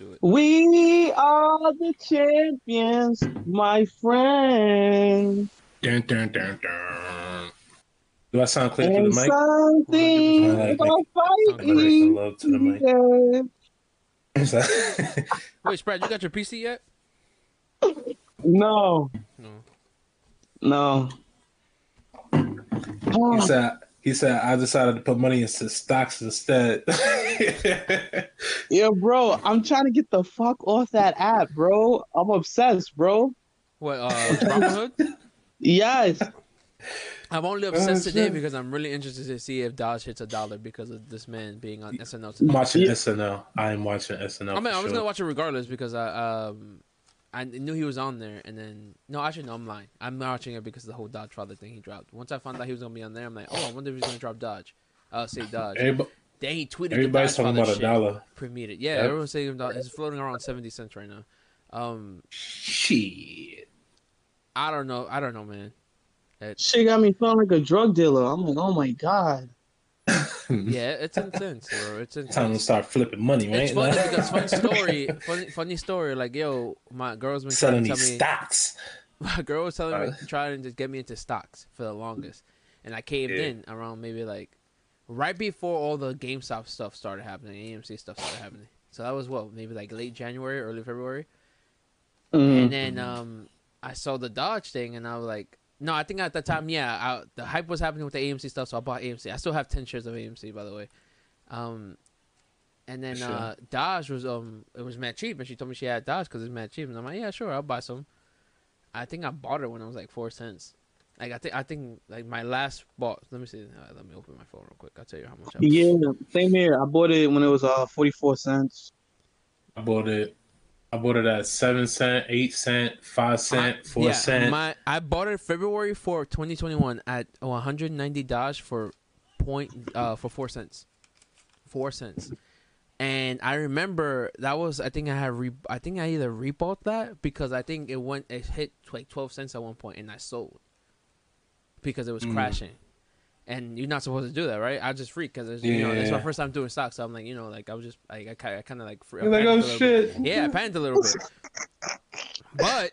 Let's do it. We are the champions, my friend. Dun, dun, dun, dun. Do I sound clear to the mic? something 100%. I like about fighting. love to the mic. Yeah. Wait, Spread, you got your PC yet? No, No. no. he Oh, said. He said, "I decided to put money into stocks instead." yeah, bro. I'm trying to get the fuck off that app, bro. I'm obsessed, bro. What, uh, Robinhood? Yes. I'm only obsessed Oh, today because I'm really interested to see if Doge hits a dollar because of this man being on SNL I'm today. watching Yeah. SNL. I am watching SNL. I mean, I for was sure. gonna watch it regardless because I um I knew he was on there, and then no, actually no, I'm lying. I'm watching it because of the whole Doge father thing he dropped. Once I found out he was gonna be on there, I'm like, oh, I wonder if he's gonna drop Doge. Uh, say Doge. Everybody, Then he tweeted everybody's the Doge talking father about a dollar. Premiered it. Yeah, Yep. everyone's saying that it's floating around seventy cents right now. Um, Shit. I don't know. I don't know, man. She got me feeling like a drug dealer. I'm like, oh my god. Yeah, it's intense, bro. It's Time to start flipping money, It's right? funny because funny story, funny funny story. Like, yo, my girl's been Selling trying to these me. stocks. my girl was telling me trying to get me into stocks for the longest, and I caved Yeah. in around maybe like right before all the GameStop stuff started happening, AMC stuff started happening. So that was what maybe like late January, early February, Mm. and then um I saw the Doge thing, and I was like, no, I think at that time, yeah, I, the hype was happening with the AMC stuff, so I bought AMC. I still have ten shares of AMC, by the way. Um, and then Sure. uh, Doge was um it was mad cheap, and she told me she had Doge because it's mad cheap, and I'm like, yeah, sure, I'll buy some. I think I bought it when it was like four cents. Like I think I think like my last bought. Let me see. Uh, let me open my phone real quick. I'll tell you how much. I bought. Yeah, same here. I bought it when it was uh 44 cents. I bought it. I bought it at seven cent, eight cent, five cent, I- four yeah, cent. My I bought it February 4, 2021 at 190 dollars for point uh for 4 cents. 4 cents. And I remember that was I think I had re I think I either rebought that because I think it went it hit like 12 cents at one point and I sold because it was Mm. crashing. And you're not supposed to do that, right? I just freak because you know it's my first time doing stocks. So I'm like, you know, like I was just like I kind of, I kind of like fr- You're like, oh little bit. shit. Yeah, I panicked a little bit. But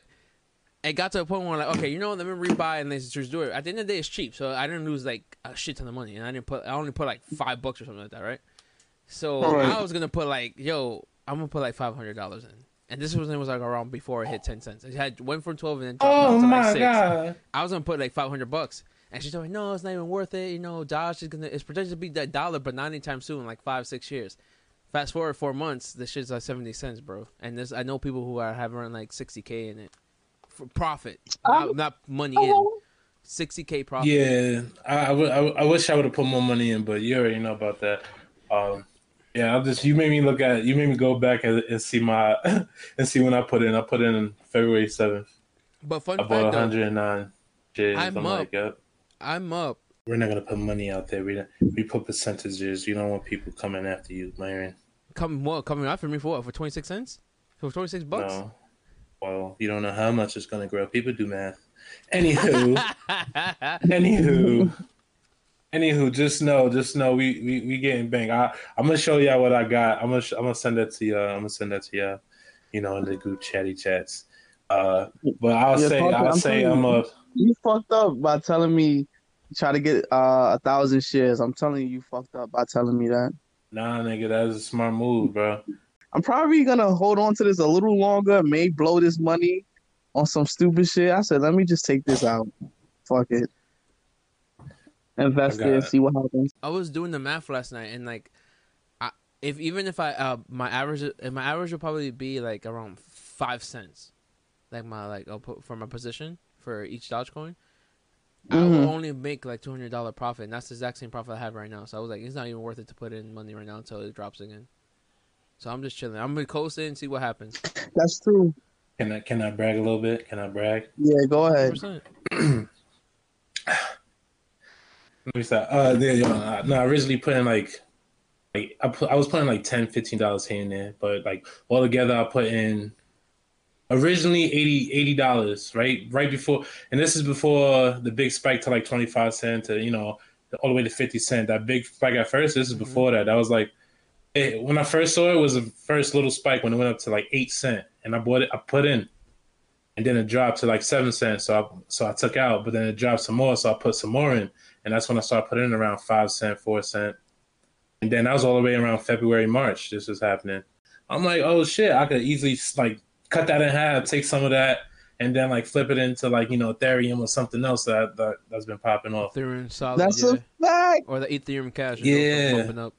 it got to a point where like, okay, you know, what, let me rebuy and let's just do it. At the end of the day, it's cheap, so I didn't lose like a shit ton of money, and I didn't put, I only put like five bucks or something like that, right? So Right. I was gonna put like, yo, I'm gonna put like five hundred dollars in, and this was it was like around before it hit ten cents. It had went from twelve and then dropped Oh to my like six. god. I was gonna put like five hundred bucks, and she told me, no, it's not even worth it. You know, Doge is gonna, it's projected to be that dollar, but not anytime soon, like five, six years. Fast forward four months, the shit's like seventy cents, bro. And this, I know people who are having around like sixty k in it for profit, not, not money in. Sixty k profit. Yeah, I, I, would- I, I wish I would have put more money in, but you already know about that. Um, yeah, I'll just you made me look at you made me go back and, and see my and see when I put in. I put in February seventh. But fun I bought fact though, 109 shares. I'm I'm, up. like, yep. I'm up. We're not gonna put money out there. We we put percentages. You don't want people coming after you, Myron. Come what? Coming after me for what? For twenty six cents? For twenty six bucks? No. Well, you don't know how much it's gonna grow. People do math. Anywho, anywho, anywho, just know, just know, we we, we getting bang. I I'm gonna show y'all what I got. I'm gonna sh- I'm gonna send that to you. I'm gonna send that to y'all. You know, in the group chatty chats. Uh, but I'll Yeah, say I'll I'm say I'm a You fucked up by telling me try to get uh, a thousand shares. I'm telling you, you fucked up by telling me that. nah nigga. That's a smart move, bro. I'm probably gonna hold on to this a little longer, may blow this money on some stupid shit. I said, let me just take this out. Fuck it. Invest I got it, it. see what happens. I was doing the math last night, and like, I, if even if I uh my average if my average would probably be like around five cents, like my like I'll put for my position for each Dogecoin. I Mhm. will only make like two hundred dollar profit, and that's the exact same profit I have right now. So I was like, it's not even worth it to put in money right now until it drops again. So I'm just chilling. I'm gonna coast it and see what happens. That's true. Can I can I brag a little bit? Can I brag? Yeah, go ahead. 100%. Let me stop. Uh, there, yo, uh, no, I originally put in like, like I put, I was putting like 10 dollars here and there, but like all together I put in originally 80 dollars, right, right before, and this is before the big spike to like twenty five cent to you know all the way to fifty cent. That big spike at first, this is Mhm. before that. That was like it, when I first saw it, it was the first little spike when it went up to like eight cent, and I bought it. I put in, and then it dropped to like seven cents. So I so I took out, but then it dropped some more, so I put some more in, and that's when I started putting in around five cent, four cent, and then that was all the way around February, March. This was happening. I'm like, oh shit, I could easily like cut that in half, take some of that, and then like flip it into like you know Ethereum or something else that, that that's been popping off. Ethereum solid, That's yeah. a fact. or the Ethereum Cash. you know, Yeah. bumping up.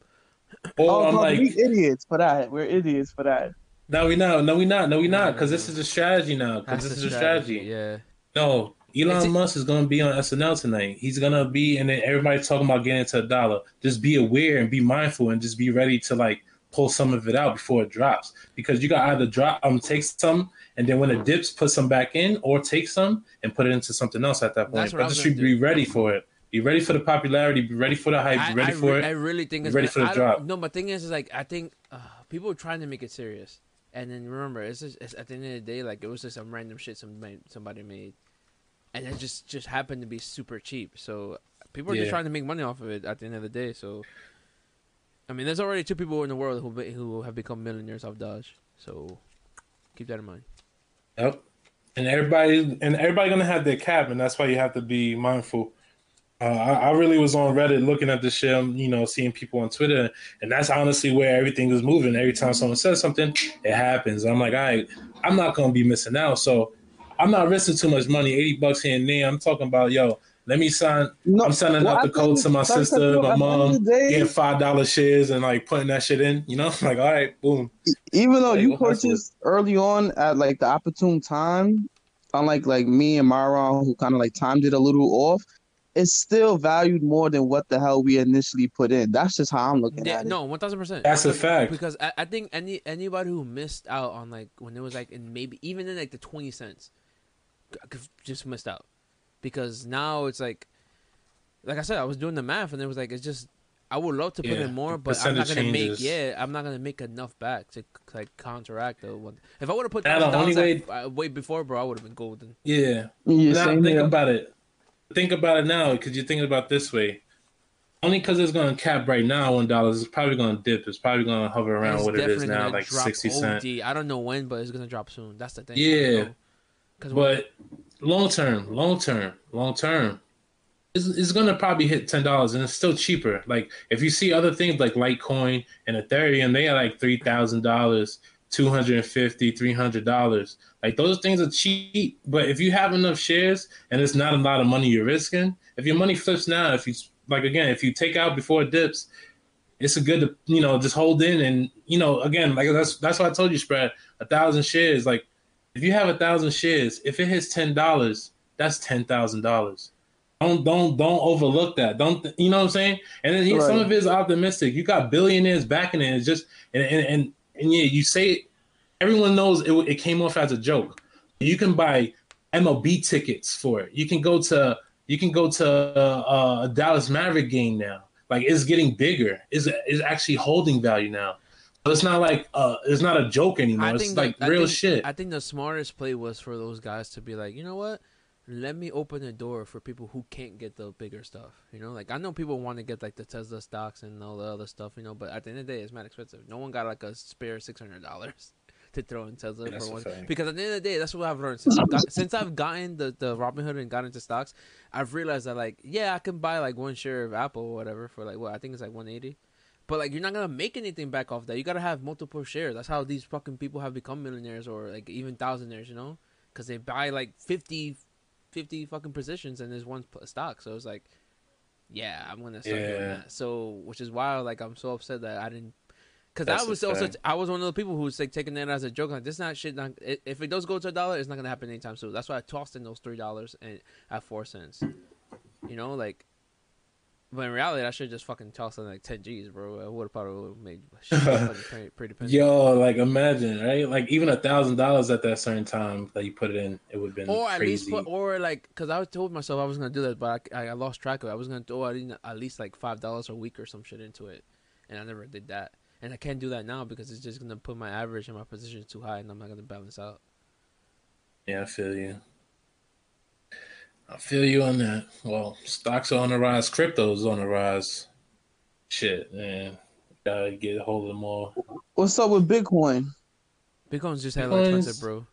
Or Oh, I'm no, like, we idiots for that. We're idiots for that. no, we not, no, we not, no, we not, because this is a strategy now. Because this is a strategy. Yeah. No, Elon It's Musk is going to be on SNL tonight. He's going to be, and then everybody's talking about getting into a dollar. Just be aware and be mindful, and just be ready to like pull some of it out before it drops. Because you got either drop, um, take some, and then when it dips, put some back in, or take some and put it into something else at that point. That's But just be do. ready for it. Be ready for the popularity. Be ready for the hype. Be ready I, for it. I really think it's ready gonna- for the drop. No, but thing is, is like I think uh, people are trying to make it serious, and then remember, it's just it's, at the end of the day, like it was just some random shit somebody somebody made, and it just just happened to be super cheap. So people are just trying to make money off of it at the end of the day. So, I mean, there's already two people in the world who be- who have become millionaires off Doge. So keep that in mind. Yep. And everybody and everybody gonna have their cap, and that's why you have to be mindful. Uh, I, I really was on Reddit looking at this shit, you know, seeing people on Twitter, and that's honestly where everything is moving. Every time someone says something, it happens. I'm like, right, I'm not gonna be missing out, so I'm not risking too much money, eighty bucks here and there. I'm talking about, yo, let me sign. No, I'm sending well, out the code to my like I said, sister, my at the end of mom, the day, getting five dollar shares and like putting that shit in. You know, like, all right, boom. even though Like, you well, that's purchased early on at like the opportune time, unlike like me and Myron who kind of like timed it a little off, it's still valued more than what the hell we initially put in. That's just how I'm looking Yeah, at it. no, one thousand percent. That's a fact. Because I, I think any anybody who missed out on like when it was like in maybe even in like the twenty cents, c- c- just missed out. Because now it's like, like I said, I was doing the math and it was like it's just I would love to put Yeah, in more, but I'm not gonna changes. make yeah I'm not gonna make enough back to like counteract the one. If I would have put Now, the thousand only dollars uh, way before, bro, I would have been golden. Yeah. Yeah, now same think here. about it. Think about it now because you're thinking about it this way. Only because it's going to cap right now one dollars. It's probably going to dip. It's probably going to hover around It's what it is now, like sixty cent. I don't know when, but it's gonna drop soon. That's the thing. Yeah. Because But long term, long term, long term, it's, it's going to probably hit ten dollars, and it's still cheaper. Like if you see other things like Litecoin and Ethereum, they are like three thousand dollars. 250 300 dollars like those things are cheap but if you have enough shares and it's not a lot of money you're risking if your money flips now if you like again if you take out before it dips it's a good to you know just hold in and you know again like that's that's why i told you spread a thousand shares like if you have a thousand shares if it hits ten dollars that's ten thousand dollars. Don't don't don't overlook that. Don't you know what i'm saying? And then yeah, some of it is optimistic. You got billionaires backing it. It's just and and and, and yeah you say it, everyone knows it, it came off as a joke. You can buy mlb tickets for it. You can go to you can go to uh, a dallas maverick game now. Like it's getting bigger. Is is actually holding value now it's not like uh it's not a joke anymore I it's think like the- I real think- shit I think the smartest play was for those guys to be like, you know what? Let me open the door for people who can't get the bigger stuff. You know, like I know people want to get like the Tesla stocks and all the other stuff. You know, but at the end of the day, it's not expensive. No one got like a spare six hundred dollars to throw in Tesla That's for one. Because at the end of the day, that's what I've learned since I've, got, since I've gotten the the Robinhood and got into stocks. I've realized that like, yeah, I can buy like one share of Apple or whatever for like what I think it's like one eighty. But like you're not gonna make anything back off that. You gotta have multiple shares. That's how these fucking people have become millionaires or like even thousandaires. You know, because they buy like 50, 50 fucking positions and this one stock. So it's like, yeah, I'm gonna start doing that. So which is why like I'm so upset that I didn't. Because That's I was also fact. I was one of the people who was like taking that as a joke. Like this not shit. Not, if it does go to a dollar, it's not gonna happen anytime soon. That's why I tossed in those three dollars and at four cents. You know, like. But in reality, I should just fucking toss in like ten G's, bro. I would have probably made shit pretty, pretty. Yo, like imagine, right? Like even a thousand dollars at that certain time that you put it in, it would have been or at least put, or like, cause I told myself I was gonna do that, but I, I lost track of it. I was gonna throw at least- at least like five dollars a week or some shit into it, and I never did that. And I can't do that now because it's just gonna put my average and my position too high, and I'm not gonna balance out. yeah, I feel you. I feel you on that. Well, stocks are on the rise, crypto's on the rise. Shit, man. Gotta get a hold of them all. What's up with Bitcoin? Bitcoin's just hella Bitcoin's- expensive, bro.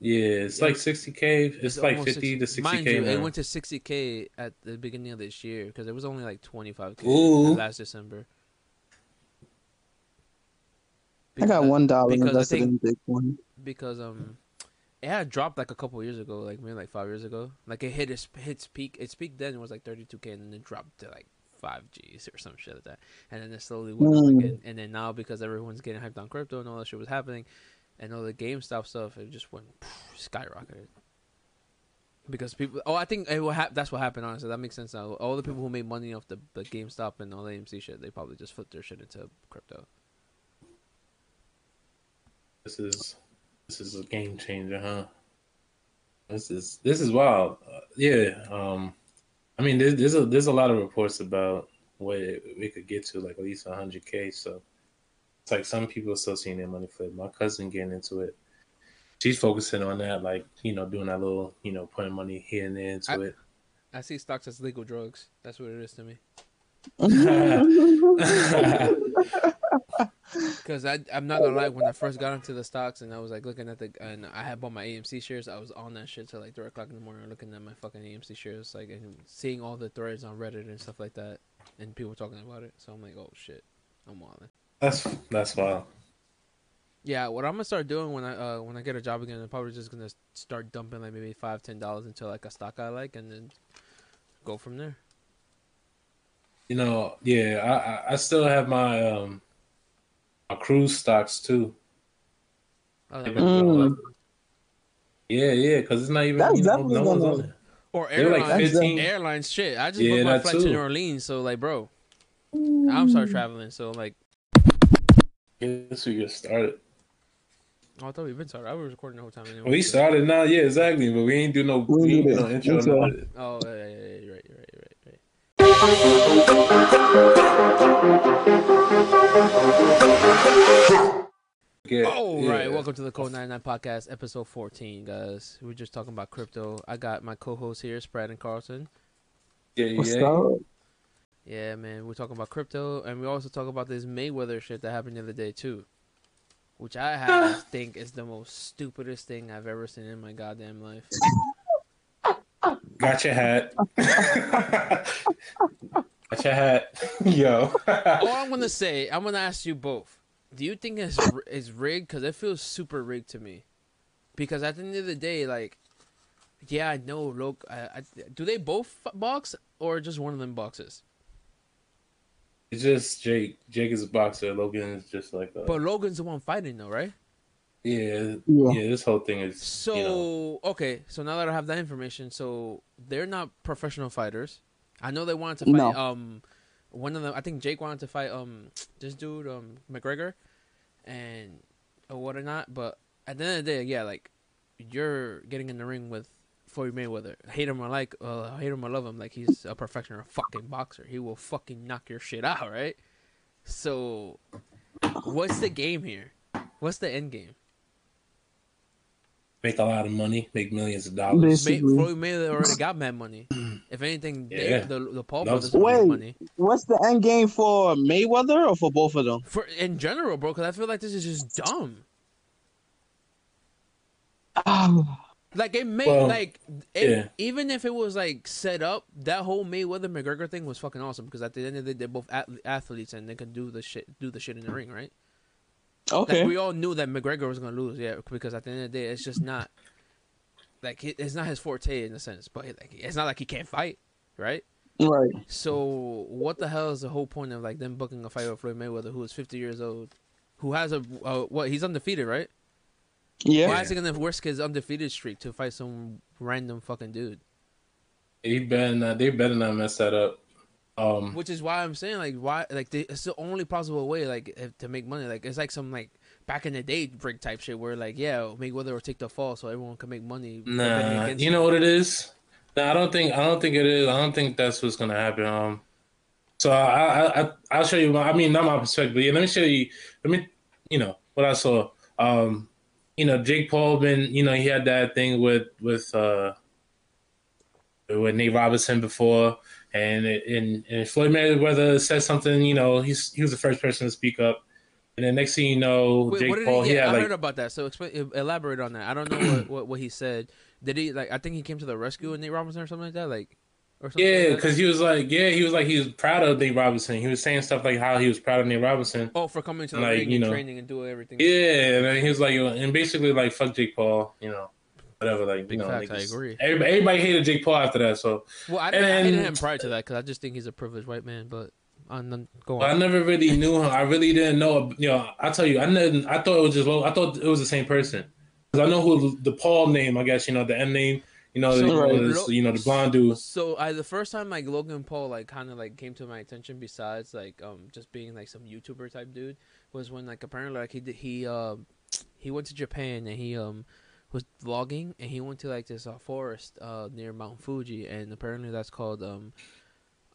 Yeah, it's like 60k. It's, like almost 50 to 60 60k Mind you, now. it went to 60k at the beginning of this year because it was only like 25k Ooh. last December. I got Because- one dollar because I invested think- in Bitcoin. because um it had dropped like a couple years ago, like maybe like five years ago. Like it hit its hits peak. Its peak then it was like 32k, and then it dropped to like five Gs or some shit like that. And then it slowly went up Mm. again. And then now because everyone's getting hyped on crypto and all that shit was happening, and all the GameStop stuff, it just went skyrocketed. Because people, oh, I think it will hap- that's what happened. Honestly, that makes sense now. All the people who made money off the, the GameStop and all the AMC shit, they probably just flipped their shit into crypto. This is this is a game changer, huh? This is this is wild. Uh, yeah. Um, I mean, there's there's a there's a lot of reports about what it, we could get to, like at least 100k. So it's like some people are still seeing their money flip. My cousin getting into it. She's focusing on that, like you know, doing that little, you know, putting money here and there into I- it. I see stocks as legal drugs. That's what it is to me. Because I, I'm not gonna lie, when I first got into the stocks and I was like looking at the, and I had bought my AMC shares, I was on that shit till like three o'clock in the morning, looking at my fucking AMC shares, like and seeing all the threads on Reddit and stuff like that, and people talking about it. So I'm like, oh shit, I'm wilding. That's that's wild. Yeah, what I'm gonna start doing when I uh, when I get a job again, I'm probably just gonna start dumping like maybe five, ten dollars into like a stock I like, and then go from there. You know, yeah, I I, still have my um cruise stocks too. Oh, They've that been was- doing Mm. like- yeah, yeah, because it's not even That's you know, definitely no one's gonna- on it. Or They were like 15. airlines shit. I just Yeah, booked my that flight to. New Orleans, so like, bro, I'm start traveling. So like, Guess we get started. oh, I thought we've been started. I was recording the whole time. Anyway, We started now, yeah, exactly. But we ain't do no, We we ain't do no intro. Intro. Oh, yeah, yeah, yeah, you're right, you're right, you're right, you're right. Oh, yeah. right. Welcome to the Code 99 Podcast, episode 14, guys. We're just talking about crypto. I got my co-hosts here, Sprad and Carlton. Yeah, yeah. What's yeah. up? Yeah, man. We're talking about crypto, and we also talk about this Mayweather shit that happened the other day too, which I have think is the most stupidest thing I've ever seen in my goddamn life. Got your hat. Got your hat. Yo. All I'm gonna say, I'm gonna ask you both. Do you think it's is rigged? Because it feels super rigged to me. Because at the end of the day, like, yeah, I know. Look, I, I, do they both box or just one of them boxes? it's just Jake. Jake is a boxer. Logan is just like a, But Logan's the one fighting, though, right? Yeah, Yeah. yeah. This whole thing is So you know, okay, so now that I have that information, so they're not professional fighters. I know they wanted to fight. No. Um, one of them, I think Jake wanted to fight. Um, this dude, um, McGregor, and or what or not. But at the end of the day, yeah, like you're getting in the ring with Floyd Mayweather. Hate him or like, uh, hate him or love him, like he's a professional fucking boxer. He will fucking knock your shit out, right? So, what's the game here? What's the end game? Make a lot of money, make millions of dollars. Basically. Floyd Mayweather already got mad money. If anything, they, the the Paul Loves brothers will make Wait. money What's the end game for Mayweather or for both of them? for in general, bro. Because I feel like this is just dumb. Like it made Well, like it, yeah. even if it was like set up, that whole Mayweather McGregor thing was fucking awesome. Because at the end of the day, they're both ath- athletes and they can do the shit, do the shit in the ring, right? Okay. Like we all knew that McGregor was gonna lose, yeah. Because at the end of the day, it's just not like it's not his forte in a sense. But like it's not like he can't fight, right? right. So what the hell is the whole point of like them booking a fight with Floyd Mayweather, who is 50 years old, who has a uh, what? He's undefeated, right? Yeah. Why is he gonna risk his undefeated streak to fight some random fucking dude? He better not. They better not mess that up. Um, Which is why I'm saying like why like they, it's the only possible way like if, to make money. Like it's like some like back in the day rig type shit where like yeah Mayweather will take the fall so everyone can make money. Nah, you know what it is. Nah, I don't think. I don't think it is. I don't think that's what's gonna happen. Um, so I, I, I I'll show you. My, I mean, not my perspective. But yeah, let me show you. Let me, you know, what I saw. Um, you know, Jake Paul been. You know, he had that thing with with uh with Nate Robinson before, and and, and Floyd Mayweather said something. You know, he's he was the first person to speak up. And then next thing you know, Wait, Jake Paul, he, yeah, I like heard about that. So explain, elaborate on that. I don't know what, what, what he said. Did he like? I think he came to the rescue of Nate Robinson or something like that. Like, or something. Yeah, like because he was like, yeah, he was like, he was proud of Nate Robinson. He was saying stuff like how he was proud of Nate Robinson. oh, for coming to the like, ring you and know. training and doing everything. Yeah, and then he was like, and basically like, fuck Jake Paul, you know, whatever. Like, Big you know, facts, I agree. Everybody, everybody hated Jake Paul after that. So Well, I, And didn't, I hated him prior to that because I just think he's a privileged white man. But on the, go I never really knew him. I really didn't know. You know, I tell you, I didn't. I thought it was just. low- I thought it was the same person because I know who the Paul name. I guess you know the M name. You know, So, the, you, know, this- you know the blonde dude. So I the first time like Logan Paul like kind of like came to my attention besides like um just being like some YouTuber type dude was when like apparently like he did, he um he went to Japan and he um was vlogging and he went to like this uh, forest uh near Mount Fuji and apparently that's called um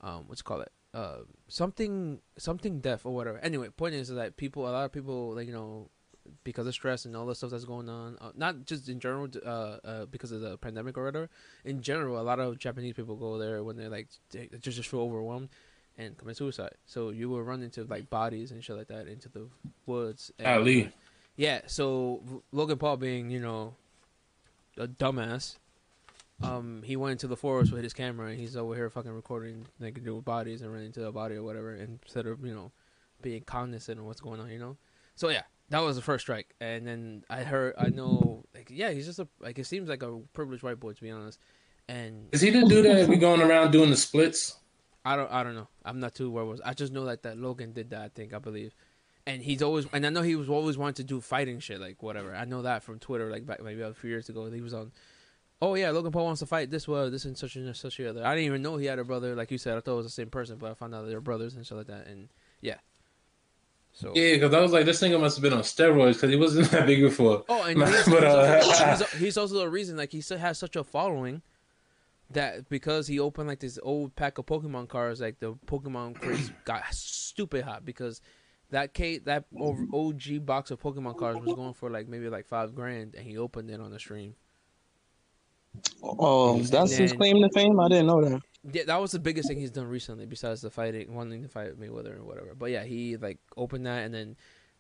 um what's it called it uh something something deaf or whatever. Anyway, point is that people a lot of people like you know because of stress and all the stuff that's going on, uh, not just in general, uh, uh, because of the pandemic or whatever. In general, a lot of Japanese people go there when they're like they they just just feel overwhelmed and commit suicide. So you will run into like bodies and shit like that into the woods. And, Ali. Yeah. So Logan Paul being you know a dumbass. Um, he went into the forest with his camera and he's over here fucking recording like do bodies and running into a body or whatever instead of you know being cognizant of what's going on, you know. So yeah, that was the first strike, and then I heard, I know, like yeah, he's just a like it seems like a privileged white boy to be honest, and Is he the dude that be going around doing the splits? I don't I don't know, I'm not too where was I just know that that Logan did that I think I believe, and he's always and I know he was always wanted to do fighting shit like whatever I know that from Twitter like back maybe a few years ago he was on. Oh yeah, Logan Paul wants to fight this well, this and such and such the other. I didn't even know he had a brother, like you said. I thought it was the same person, but I found out they're brothers and shit like that. And yeah, so Yeah, because I was like, this nigga must have been on steroids because he wasn't that big before. Oh, and But, he's, uh, he's, also, he's also the reason like he still has such a following that because he opened like this old pack of Pokemon cards, like the Pokemon craze got stupid hot because that K that OG box of Pokemon cards was going for like maybe like five grand, and he opened it on the stream. Oh, that's his then- claim to fame. I didn't know that. Yeah, that was the biggest thing he's done recently, besides the fighting, wanting to fight Mayweather or whatever. But yeah, he like opened that, and then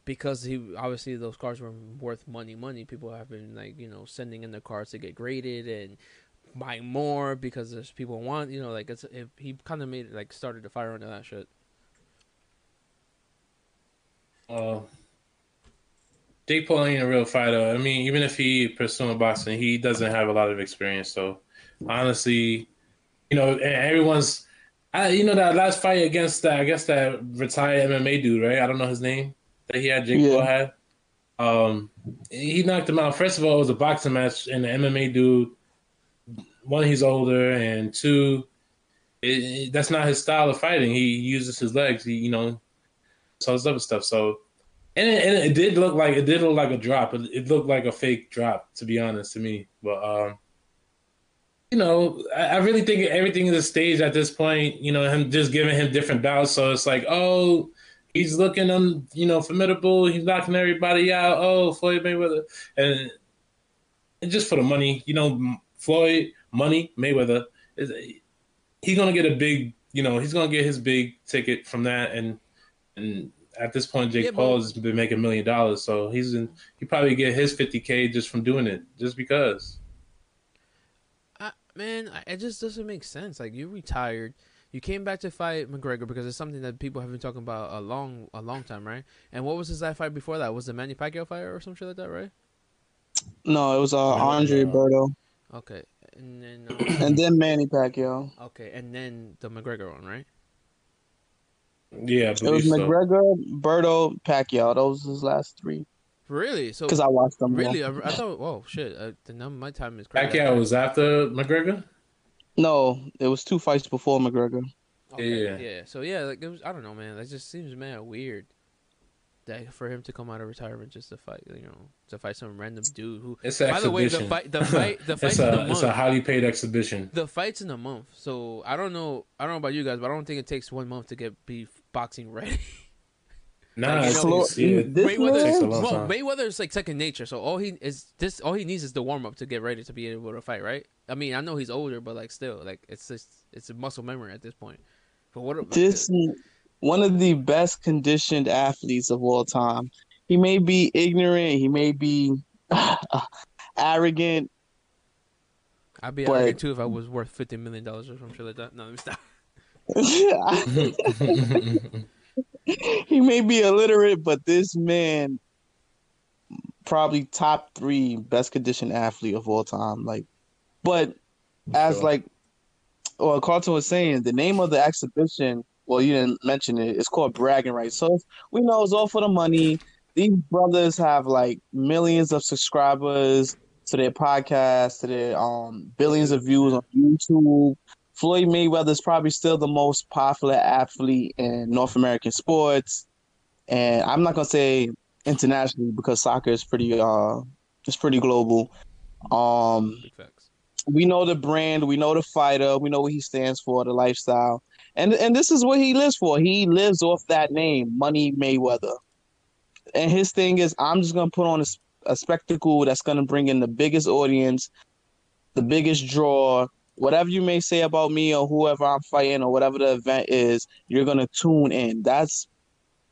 because he obviously those cards were worth money, money. People have been like you know sending in their cards to get graded and buying more because there's people want you know like it's it, he kind of made it like started to fire under that shit. Uh, Jake Paul ain't a real fighter. I mean, even if he pursuing boxing, he doesn't have a lot of experience. So, honestly, you know, everyone's, I, you know, that last fight against that, I guess that retired MMA dude, right? I don't know his name that he had. Jake Yeah. Paul had. Um, he knocked him out. First of all, it was a boxing match, and the MMA dude, one, he's older, and two, it, it- that's not his style of fighting. He uses his legs. He, you know, so this other stuff. So, and it, and it did look like it did look like a drop. It, it looked like a fake drop, to be honest, to me. But um, you know, I, I really think everything is a stage at this point. You know, him just giving him different bouts. So it's like, oh, he's looking un, you know, formidable. He's knocking everybody out. Oh, Floyd Mayweather, and, and just for the money, you know, Floyd money Mayweather is he's gonna get a big, you know, he's gonna get his big ticket from that, and and at this point, Jake Yeah, Paul has been making a million dollars, so he's in. He probably get his fifty k just from doing it, just because. I, man, it just doesn't make sense. Like you retired, you came back to fight McGregor because it's something that people have been talking about a long, a long time, right? And what was his last fight before that? Was the Manny Pacquiao fight or some shit like that, right? No, it was uh, Andre Yeah. Berto Okay, and then and then Manny Pacquiao. okay, and then the McGregor one, right? Yeah, It was believe so. McGregor, Berto, Pacquiao. Those was his last three Really? So because I watched them. all. really, I, I thought, whoa, shit, uh, the number my time is crazy. Pacquiao was after McGregor. No, it was two fights before McGregor. Okay, Yeah. yeah. So yeah, like it was. I don't know, man. That just seems mad weird. That for him to come out of retirement just to fight, you know, to fight some random dude who. It's an By the way, the fight, the fight, the fight's it's in a a month. it's a highly paid exhibition. The fight's in a month, so I don't know. I don't know about you guys, but I don't think it takes one month to get beef boxing ready. Nah, Like, you it's, know, it's, yeah, this Mayweather, takes a well, time. Mayweather is like second nature. So all he is this, all he needs is the warm up to get ready to be able to fight, right? I mean, I know he's older, but like still, like it's just it's a muscle memory at this point. But what this one of the best conditioned athletes of all time. He may be ignorant, he may be arrogant. I'd be but- arrogant too if I was worth fifty million dollars or some shit like that. No, let me stop. He may be illiterate, but this man probably top three best conditioned athlete of all time. Like, but as Sure. like, well, Carlton was saying, the name of the exhibition. Well, you didn't mention it. It's called bragging rights. So we know it's all for the money. These brothers have like millions of subscribers to their podcast, to their um billions of views on YouTube. Floyd Mayweather is probably still the most popular athlete in North American sports, and I'm not gonna say internationally because soccer is pretty uh it's pretty global. Um, Big facts. we know the brand, we know the fighter, we know what he stands for, the lifestyle, and and this is what he lives for. He lives off that name, Money Mayweather, and his thing is, I'm just gonna put on a spectacle that's gonna bring in the biggest audience, the biggest draw. Whatever you may say about me or whoever I'm fighting or whatever the event is, you're gonna tune in. That's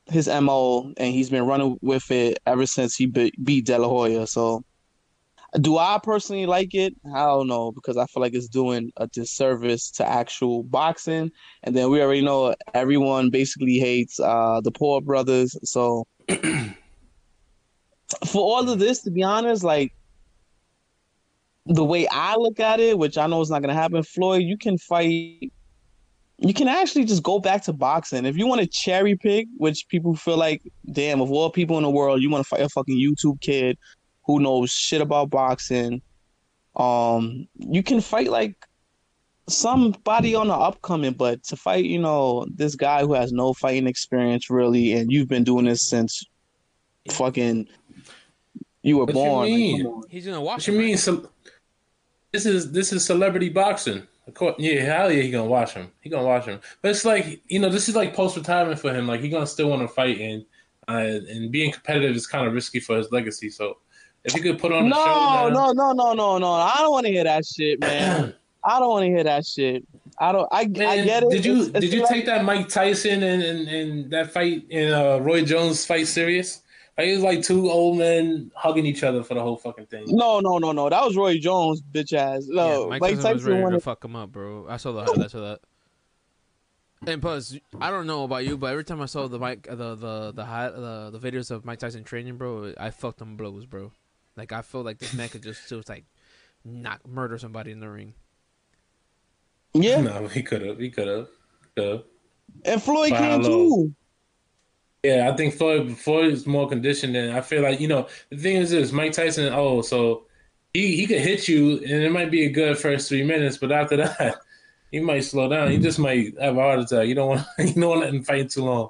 his mo, and he's been running with it ever since he be- beat De La Hoya. So. Do I personally like it? I don't know because I feel like it's doing a disservice to actual boxing. And then we already know everyone basically hates uh, the poor brothers. So for all of this, to be honest, like the way I look at it, which I know is not going to happen, Floyd, you can fight. You can actually just go back to boxing if you want to cherry pick, which people feel like, damn, of all people in the world, you want to fight a fucking YouTube kid who knows shit about boxing. Um, you can fight like somebody on the upcoming, but to fight, you know, this guy who has no fighting experience really, and you've been doing this since fucking you were What born. like, mean? come on. He's gonna watch. What you mean? right? This is this is celebrity boxing. Of course, yeah, hell yeah, he gonna watch him. He gonna watch him. But it's like you know, this is like post retirement for him. Like he gonna still want to fight, and uh, and being competitive is kind of risky for his legacy. So if he could put on a No, show, no, no, no, no, no. I don't want to hear that shit, man. I don't want to hear that shit. I don't. I, I get it. Did you It's- it's did you like- take that Mike Tyson and, and, and that fight in uh, Roy Jones fight serious? Like it was like two old men hugging each other for the whole fucking thing. No, no, no, no. That was Roy Jones, bitch ass. No, yeah, Mike Mike Tyson was Tyson ready to wanted. fuck him up, bro. I saw the highlights of that. And plus, I don't know about you, but every time I saw the Mike, the the the high, the, the videos of Mike Tyson training, bro, I felt them blows, bro. Like I feel like this man could just just like not murder somebody in the ring. Yeah, No, he could have. He could have. Could have. and Floyd Wow, can too. Yeah, I think Floyd Floyd is more conditioned than I feel like you know. The thing is this: Mike Tyson. Oh, so he he could hit you, and it might be a good first three minutes, but after that, he might slow down. He just might have a heart attack. You don't want you don't want to let him fight too long.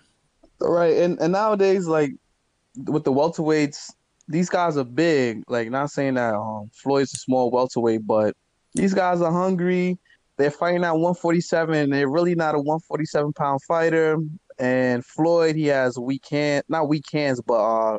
Right, and and nowadays, like with the welterweights, these guys are big. Like, not saying that um, Floyd's a small welterweight, but these guys are hungry. They're fighting at 147. They're really not a 147 pound fighter. And Floyd, he has weak hands, not weak hands, but uh,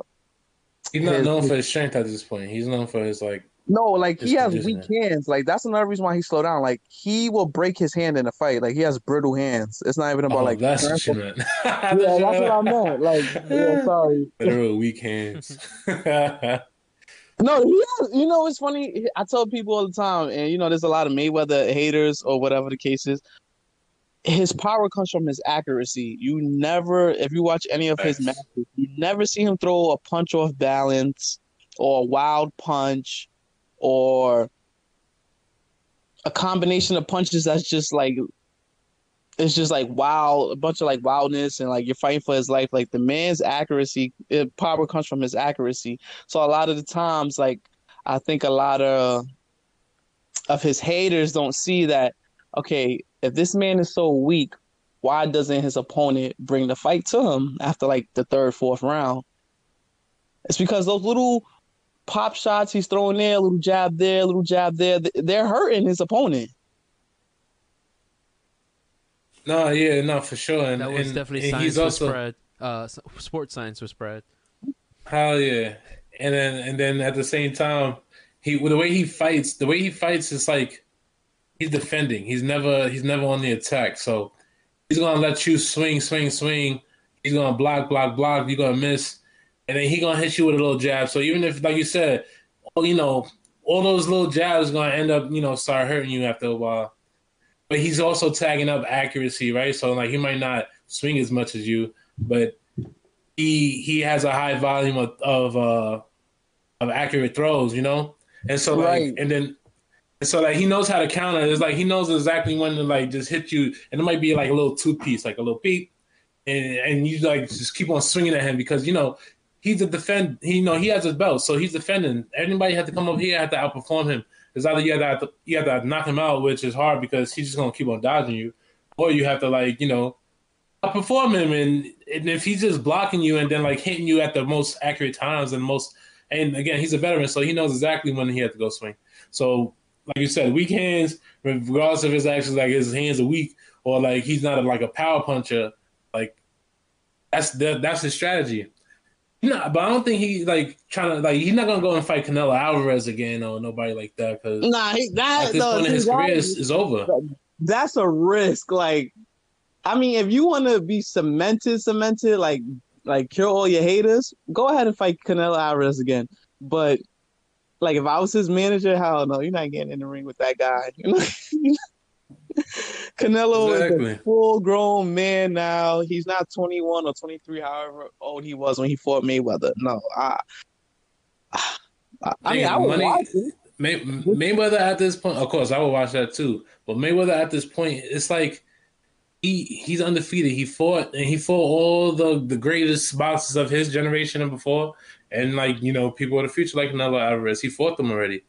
He's not His- known for his strength at this point. He's known for his like. no, like he has weak hands. Like that's another reason why he slowed down. Like he will break his hand in a fight. Like he has brittle hands. It's not even about Oh, like that's what you meant. yeah, that's what I meant. Like, yeah, sorry. Literal weak hands. No, he has, you know, it's funny. I tell people all the time, and you know, there's a lot of Mayweather haters or whatever the case is. His power comes from his accuracy. You never, if you watch any of his matches, you never see him throw a punch off balance or a wild punch or a combination of punches that's just like it's just like wow, a bunch of like wildness and like you're fighting for his life. Like the man's accuracy, it, power comes from his accuracy. So a lot of the times, like I think a lot of of his haters don't see that. Okay, if this man is so weak, why doesn't his opponent bring the fight to him after like the third, fourth round? It's because those little pop shots he's throwing there, a little jab there, a little jab there, they're hurting his opponent. No, yeah, no, for sure. And That was and, definitely and science he's was also spread. Uh, sports science was spread. hell yeah. And then and then at the same time, he the way he fights, the way he fights is like he's defending. He's never he's never on the attack. So he's gonna let you swing, swing, swing. He's gonna block, block, block. You're gonna miss, and then he gonna hit you with a little jab. So even if, like you said, all you know, all those little jabs gonna end up, you know, start hurting you after a while. But he's also tagging up accuracy, right? So like he might not swing as much as you, but he he has a high volume of of uh, of accurate throws, you know. And so like, Right. and then and so like he knows how to counter. It's like he knows exactly when to like just hit you, and it might be like a little two piece, like a little beat, and and you like just keep on swinging at him because you know he's a defend. He you know he has his belt, so he's defending. Anybody had to come over here had to outperform him. It's either you have to you have to knock him out, which is hard because he's just gonna keep on dodging you, or you have to like you know outperform him, and and if he's just blocking you and then like hitting you at the most accurate times and most. And again, he's a veteran, so he knows exactly when he had to go swing. So like you said, weak hands, regardless of his actions, like his hands are weak or like he's not a, like a power puncher, like that's the, that's his strategy. No, but I don't think he like trying to like he's not gonna go and fight Canelo Alvarez again or nobody like that because Nah, he, that at this no, point in his that- career is, is over. that's a risk. Like, I mean, if you want to be cemented, cemented, like, like cure all your haters, go ahead and fight Canelo Alvarez again. But like, if I was his manager, hell no, you're not getting in the ring with that guy. Canelo is a full-grown man now. He's not 21 or 23, however old he was when he fought Mayweather. No, I. I, I mean, I would money- watch it. May, Mayweather at this point, of course, I would watch that too. But Mayweather at this point, it's like he he's undefeated. He fought and he fought all the the greatest boxers of his generation and before, and like you know people of the future like Canelo Alvarez. He fought them already,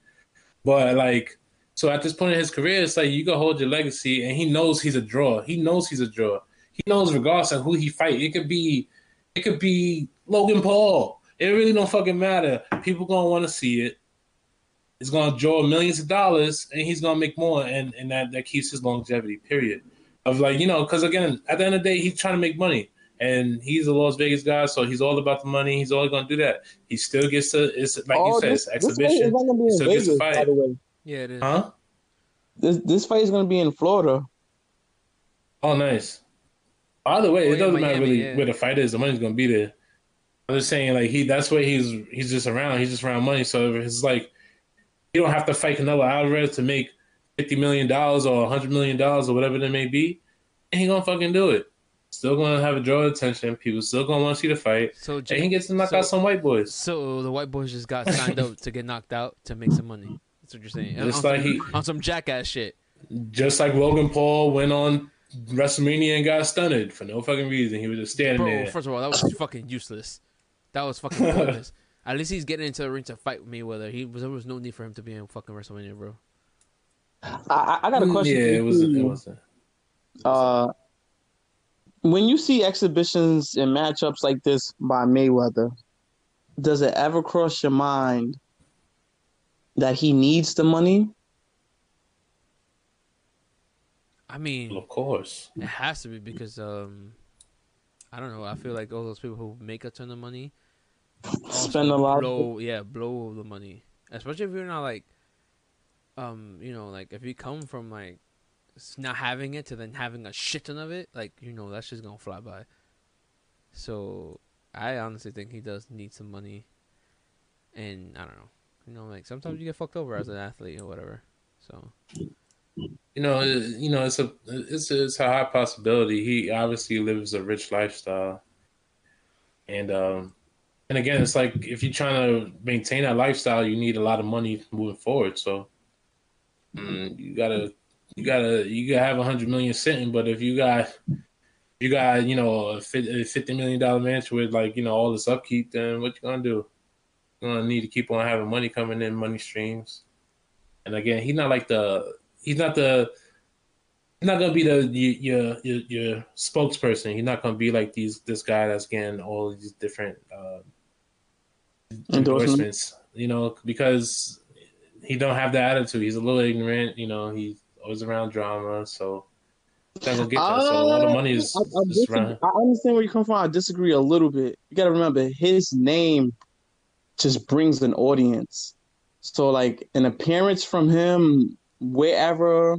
but like so at this point in his career, it's like you can hold your legacy, and he knows he's a draw. He knows he's a draw. He knows regardless of who he fight, it could be it could be Logan Paul. It really don't fucking matter. People gonna want to see it. it is going to draw millions of dollars and he's going to make more and, and that, that keeps his longevity period of like you know because again at the end of the day he's trying to make money and he's a las vegas guy so he's all about the money he's always going to do that he still gets to it's like you Oh, said this, it's this exhibition not gonna be in Still gets to Vegas, fight. by the way. Yeah, it is. huh This this fight is gonna be in Florida. oh nice either way Oh, it doesn't matter really yeah. where the fight is the money's going to be there i'm just saying like he that's where he's he's just around he's just around money so it's like you don't have to fight Canelo Alvarez to make fifty million dollars or hundred million dollars or whatever it may be, and he gonna fucking do it. Still gonna have a draw attention. People still gonna want to see the fight, So, and he gets to knock so- out some white boys. so the white boys just got signed up to get knocked out to make some money. That's what you're saying. Just on, like some, he, on some jackass shit. just like Logan Paul went on WrestleMania and got stunned for no fucking reason. He was just standing Bro, there. first of all, that was fucking useless. That was fucking pointless. At least he's getting into the ring to fight Mayweather. He was there was no need for him to be in fucking WrestleMania, bro. I, I- I got a question. Mm, Yeah, for it was. It too. was. Uh, when you see exhibitions and matchups like this by Mayweather, does it ever cross your mind that he needs the money? I mean, Of course. it has to be because um, I don't know. I feel like all those people who make a ton of money Spend a lot. Of, blow, yeah, blow the money. Especially if you're not like, um, you know, like if you come from like not having it to then having a shit ton of it, like you know, that's just gonna fly by. So I honestly think he does need some money, and I don't know, you know, like sometimes you get fucked over as an athlete or whatever. So You know, you know, it's a it's a, it's a high possibility. He obviously lives a rich lifestyle, and um, and again, it's like if you're trying to maintain that lifestyle, you need a lot of money moving forward. So, mm, you gotta you gotta you gotta have a hundred million sitting, but if you got you got you know a fifty million dollar mansion with like you know all this upkeep, then what you gonna do? Gonna need to keep on having money coming in, money streams. And again, he's not like the he's not the he's not gonna be the your your, your spokesperson. He's not gonna be like these this guy that's getting all these different uh, endorsements. You know, because he don't have the attitude. He's a little ignorant. You know, he's always around drama. So get that. So all the money is, I, I, is. I understand where you come from. I disagree a little bit. You got to remember his name just brings an audience. So like an appearance from him wherever.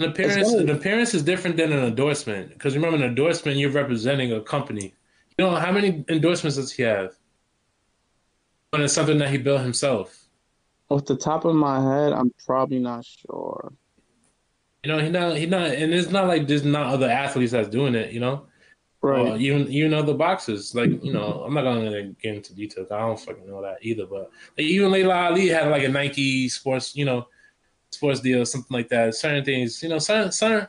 An appearance, an appearance is different than an endorsement because remember, an endorsement you're representing a company. You know how many endorsements does he have? When it's something that he built himself. Off the top of my head, I'm probably not sure. You know, he not he not, and it's not like there's not other athletes that's doing it. You know, Right. Or even even other boxers. Like you know, I'm not gonna get into details. I don't fucking know that either. But like, even Laila Ali had like a Nike sports, you know, sports deal, something like that. Certain things, you know, certain certain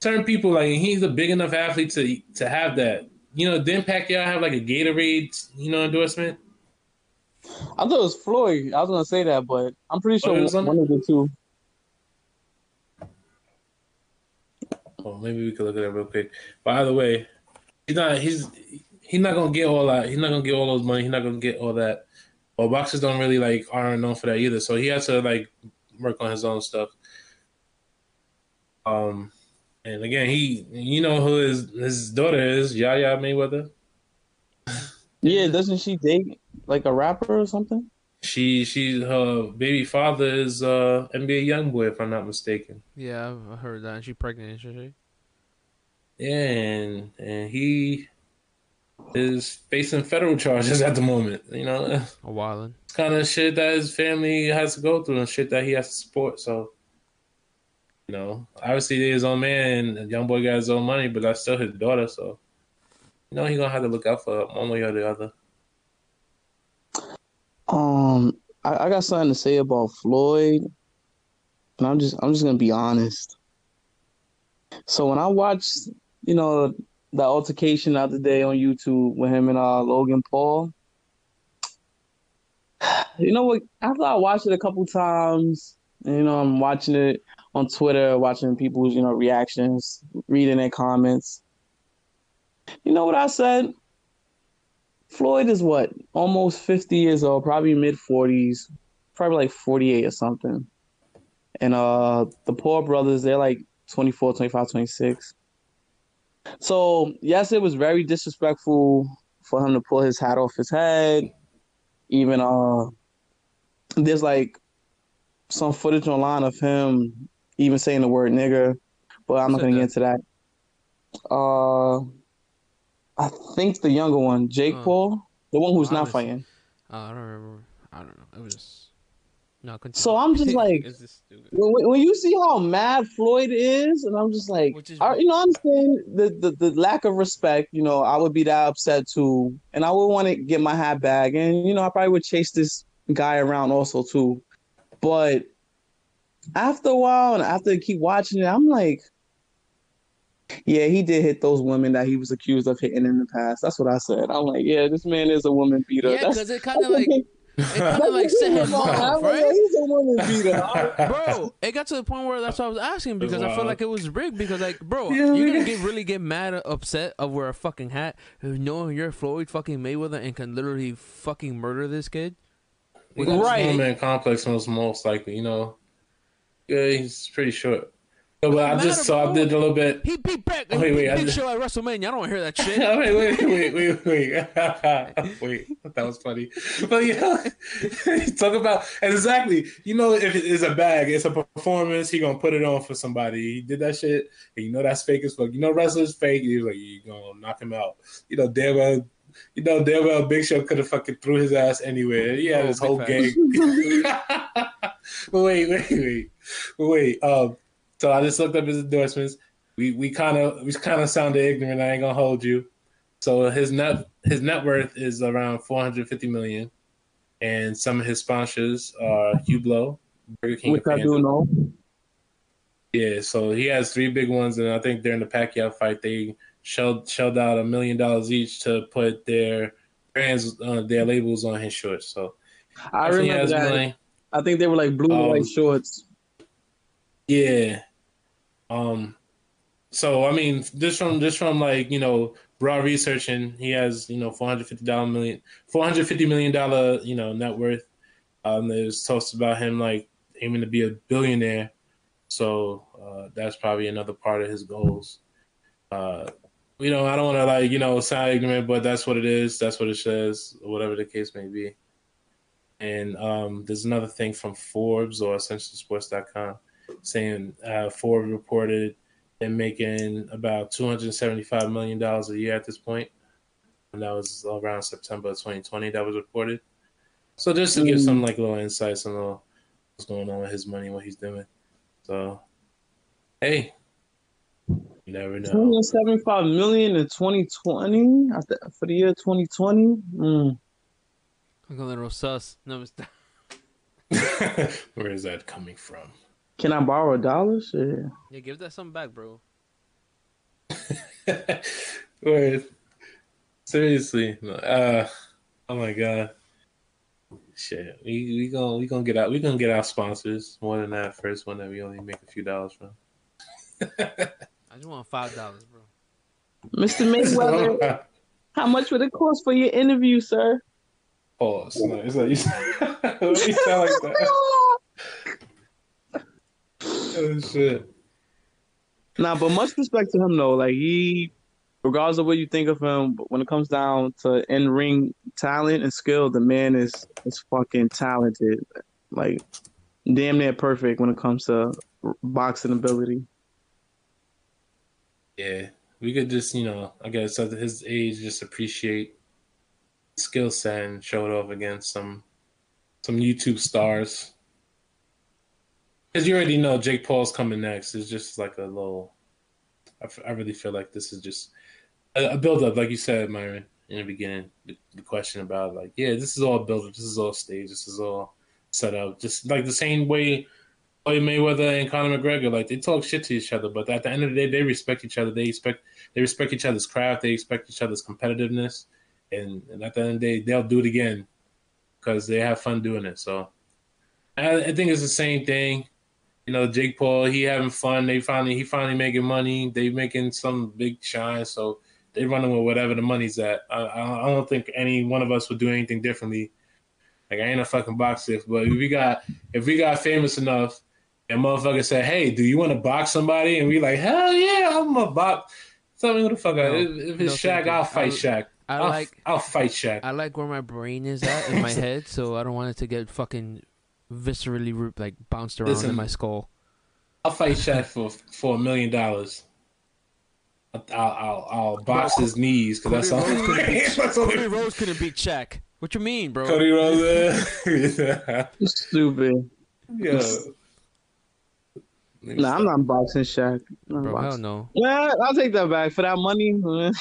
certain people like he's a big enough athlete to to have that. You know, didn't Pacquiao have like a Gatorade, you know, endorsement? I thought it was Floyd. I was gonna say that, but I'm pretty Oh, sure it was on- one of the two. Oh, maybe we could look at it real quick. By the way, he's not he's he's not gonna get all that. He's not gonna get all those money. He's not gonna get all that. Well, boxers don't really like aren't known for that either. So he has to like work on his own stuff. Um, and again, he you know who his his daughter is, Yaya Mayweather. Yeah, doesn't she date like a rapper or something? She she her baby father is uh NBA YoungBoy if I'm not mistaken. Yeah, I've- heard that. And she pregnant, isn't she? Yeah, and and he is facing federal charges at the moment. You know. A while. It's kind of shit that his family has to go through and shit that he has to support. So, you know, obviously he's his own man and young boy got his own money, but that's still his daughter. So, you know, he's gonna have to look out for one way or the other. Um, I, I got something to say about Floyd, and I'm just I'm just gonna be honest. So when I watched, you know, the altercation the other day on YouTube with him and uh Logan Paul, you know what? After I watched it a couple times, you know, I'm watching it on Twitter, watching people's you know reactions, reading their comments. You know what I said? Floyd is what? Almost 50 years old, probably mid 40s, probably like 48 or something. And uh the Paul brothers, they're like 24, 25, 26. So, yes, it was very disrespectful for him to pull his hat off his head. Even uh there's like some footage online of him even saying the word nigger, but I'm not gonna get into that. Uh I think the younger one, Jake Oh. Paul, the one who's not fighting. Uh, I don't remember. I don't know. It was just no. Continue. So I'm just like- it's just stupid. When, when you see how mad Floyd is, and I'm just like, Which is- I, you know, I understand the, the the lack of respect. You know, I would be that upset too, and I would want to get my hat back, and you know, I probably would chase this guy around also too. But after a while, and after I keep watching it, I'm like, yeah, he did hit those women that he was accused of hitting in the past. That's what I said. I'm like, yeah, this man is a woman beater. Yeah, That's- because it kind of like it kind of like set him off, I'm like, right? He's a woman bro, it got to the point where that's what I was asking because I felt like it was rigged because like, bro, Yeah, you're gonna get really get mad upset of over a fucking hat, knowing you're Floyd fucking Mayweather and can literally fucking murder this kid. He got Right. Snowman complex most most likely. You know, yeah, he's pretty short. Yeah, but I just so I did a little bit. He beat back. Oh, he wait, I Big just- Show at WrestleMania. I don't hear that shit. wait, wait, wait, wait, wait, wait. That was funny. But yeah, talk about exactly. You know, if it is a bag, it's a performance. He gonna put it on for somebody. He did that shit, and you know that's fake as fuck. You know wrestlers fake. He was like, you gonna knock him out. You know, damn well. You know, damn well, Big Show could have fucking threw his ass anywhere. He had Oh, his whole facts. gang. but wait, wait, wait, but wait. Um, so I just looked up his endorsements. We we kind of we kind of sounded ignorant. I ain't gonna hold you. So his net his net worth is around four hundred fifty million, and some of his sponsors are Hublot, Burger King, Which I do know. Yeah, so he has three big ones, and I think during the Pacquiao fight, they shelled shelled out a million dollars each to put their brands, uh, their labels on his shorts. So I remember that. money. I think they were like blue and Um, white shorts. Yeah. Um. So I mean, just from just from like you know broad researching, he has you know four hundred fifty dollar million, four hundred fifty million dollar you know net worth. Um, there's talks about him like aiming to be a billionaire. So uh, that's probably another part of his goals. Uh, you know, I don't want to like you know sound ignorant, but that's what it is. That's what it says, whatever the case may be. And um, there's another thing from Forbes or EssentialSports.com saying uh, Forbes reported they're making about 275 million dollars a year at this point, and that was around September 2020 that was reported. So just to give Mm. some like little insights on little, what's going on with his money, what he's doing. So, hey, you never know. 275 million in 2020 I th- for the year 2020. Mm. Look a little sus. No, it's Where is that coming from? Can I borrow a dollar? Shit. yeah, give that something back, bro. Where? Seriously, uh, oh my god, shit. We we gonna we gonna get out. We gonna get our sponsors more than that first one that we only make a few dollars from. I just want five dollars, bro. Mr. Mayweather, how much would it cost for your interview, sir? Pause. No, it's like you sound, you sound like that. Oh shit. Nah, but much respect to him though. Like he, regardless of what you think of him, but when it comes down to in ring talent and skill, the man is is fucking talented. Like damn near perfect when it comes to boxing ability. Yeah, we could just you know, I guess at his age, just appreciate skill set and show it off against some some YouTube stars. Because you already know Jake Paul's coming next. It's just like a little. I, f- I really feel like this is just a, a build up, like you said, Myron, in the beginning. The, the question about like, yeah, this is all build up. This is all stage. This is all set up. Just like the same way Floyd Mayweather and Conor McGregor, like they talk shit to each other, but at the end of the day, they respect each other. They expect they respect each other's craft. They expect each other's competitiveness, and, and at the end of the day, they'll do it again because they have fun doing it. So I, I think it's the same thing. You know, Jake Paul, he having fun. They finally he finally making money. They making some big shine. So they running with whatever the money's at. I, I I don't think any one of us would do anything differently. Like I ain't a fucking boxer, but if we got if we got famous enough and motherfucker said, "Hey, do you want to box somebody?" and we like, "Hell yeah, I'm a box." Tell me who the fuck. I No, if if it's no, Shaq. I'll fight I- Shaq. I I'll, like I'll fight Shaq. I like where my brain is at in my head, so I don't want it to get fucking viscerally ru- like bounced around Listen. in my skull. I'll fight Shaq for for a million dollars. I'll, I'll I'll box his knees because that's all. Cody couldn't beat- that's all Cody Rose couldn't beat Shaq. What you mean, bro? Cody Rhodes. yeah. Stupid. yeah. Nah, I'm not boxing Shaq. I'm not Bro, hell boxing. no. Yeah, I'll take that back for that money.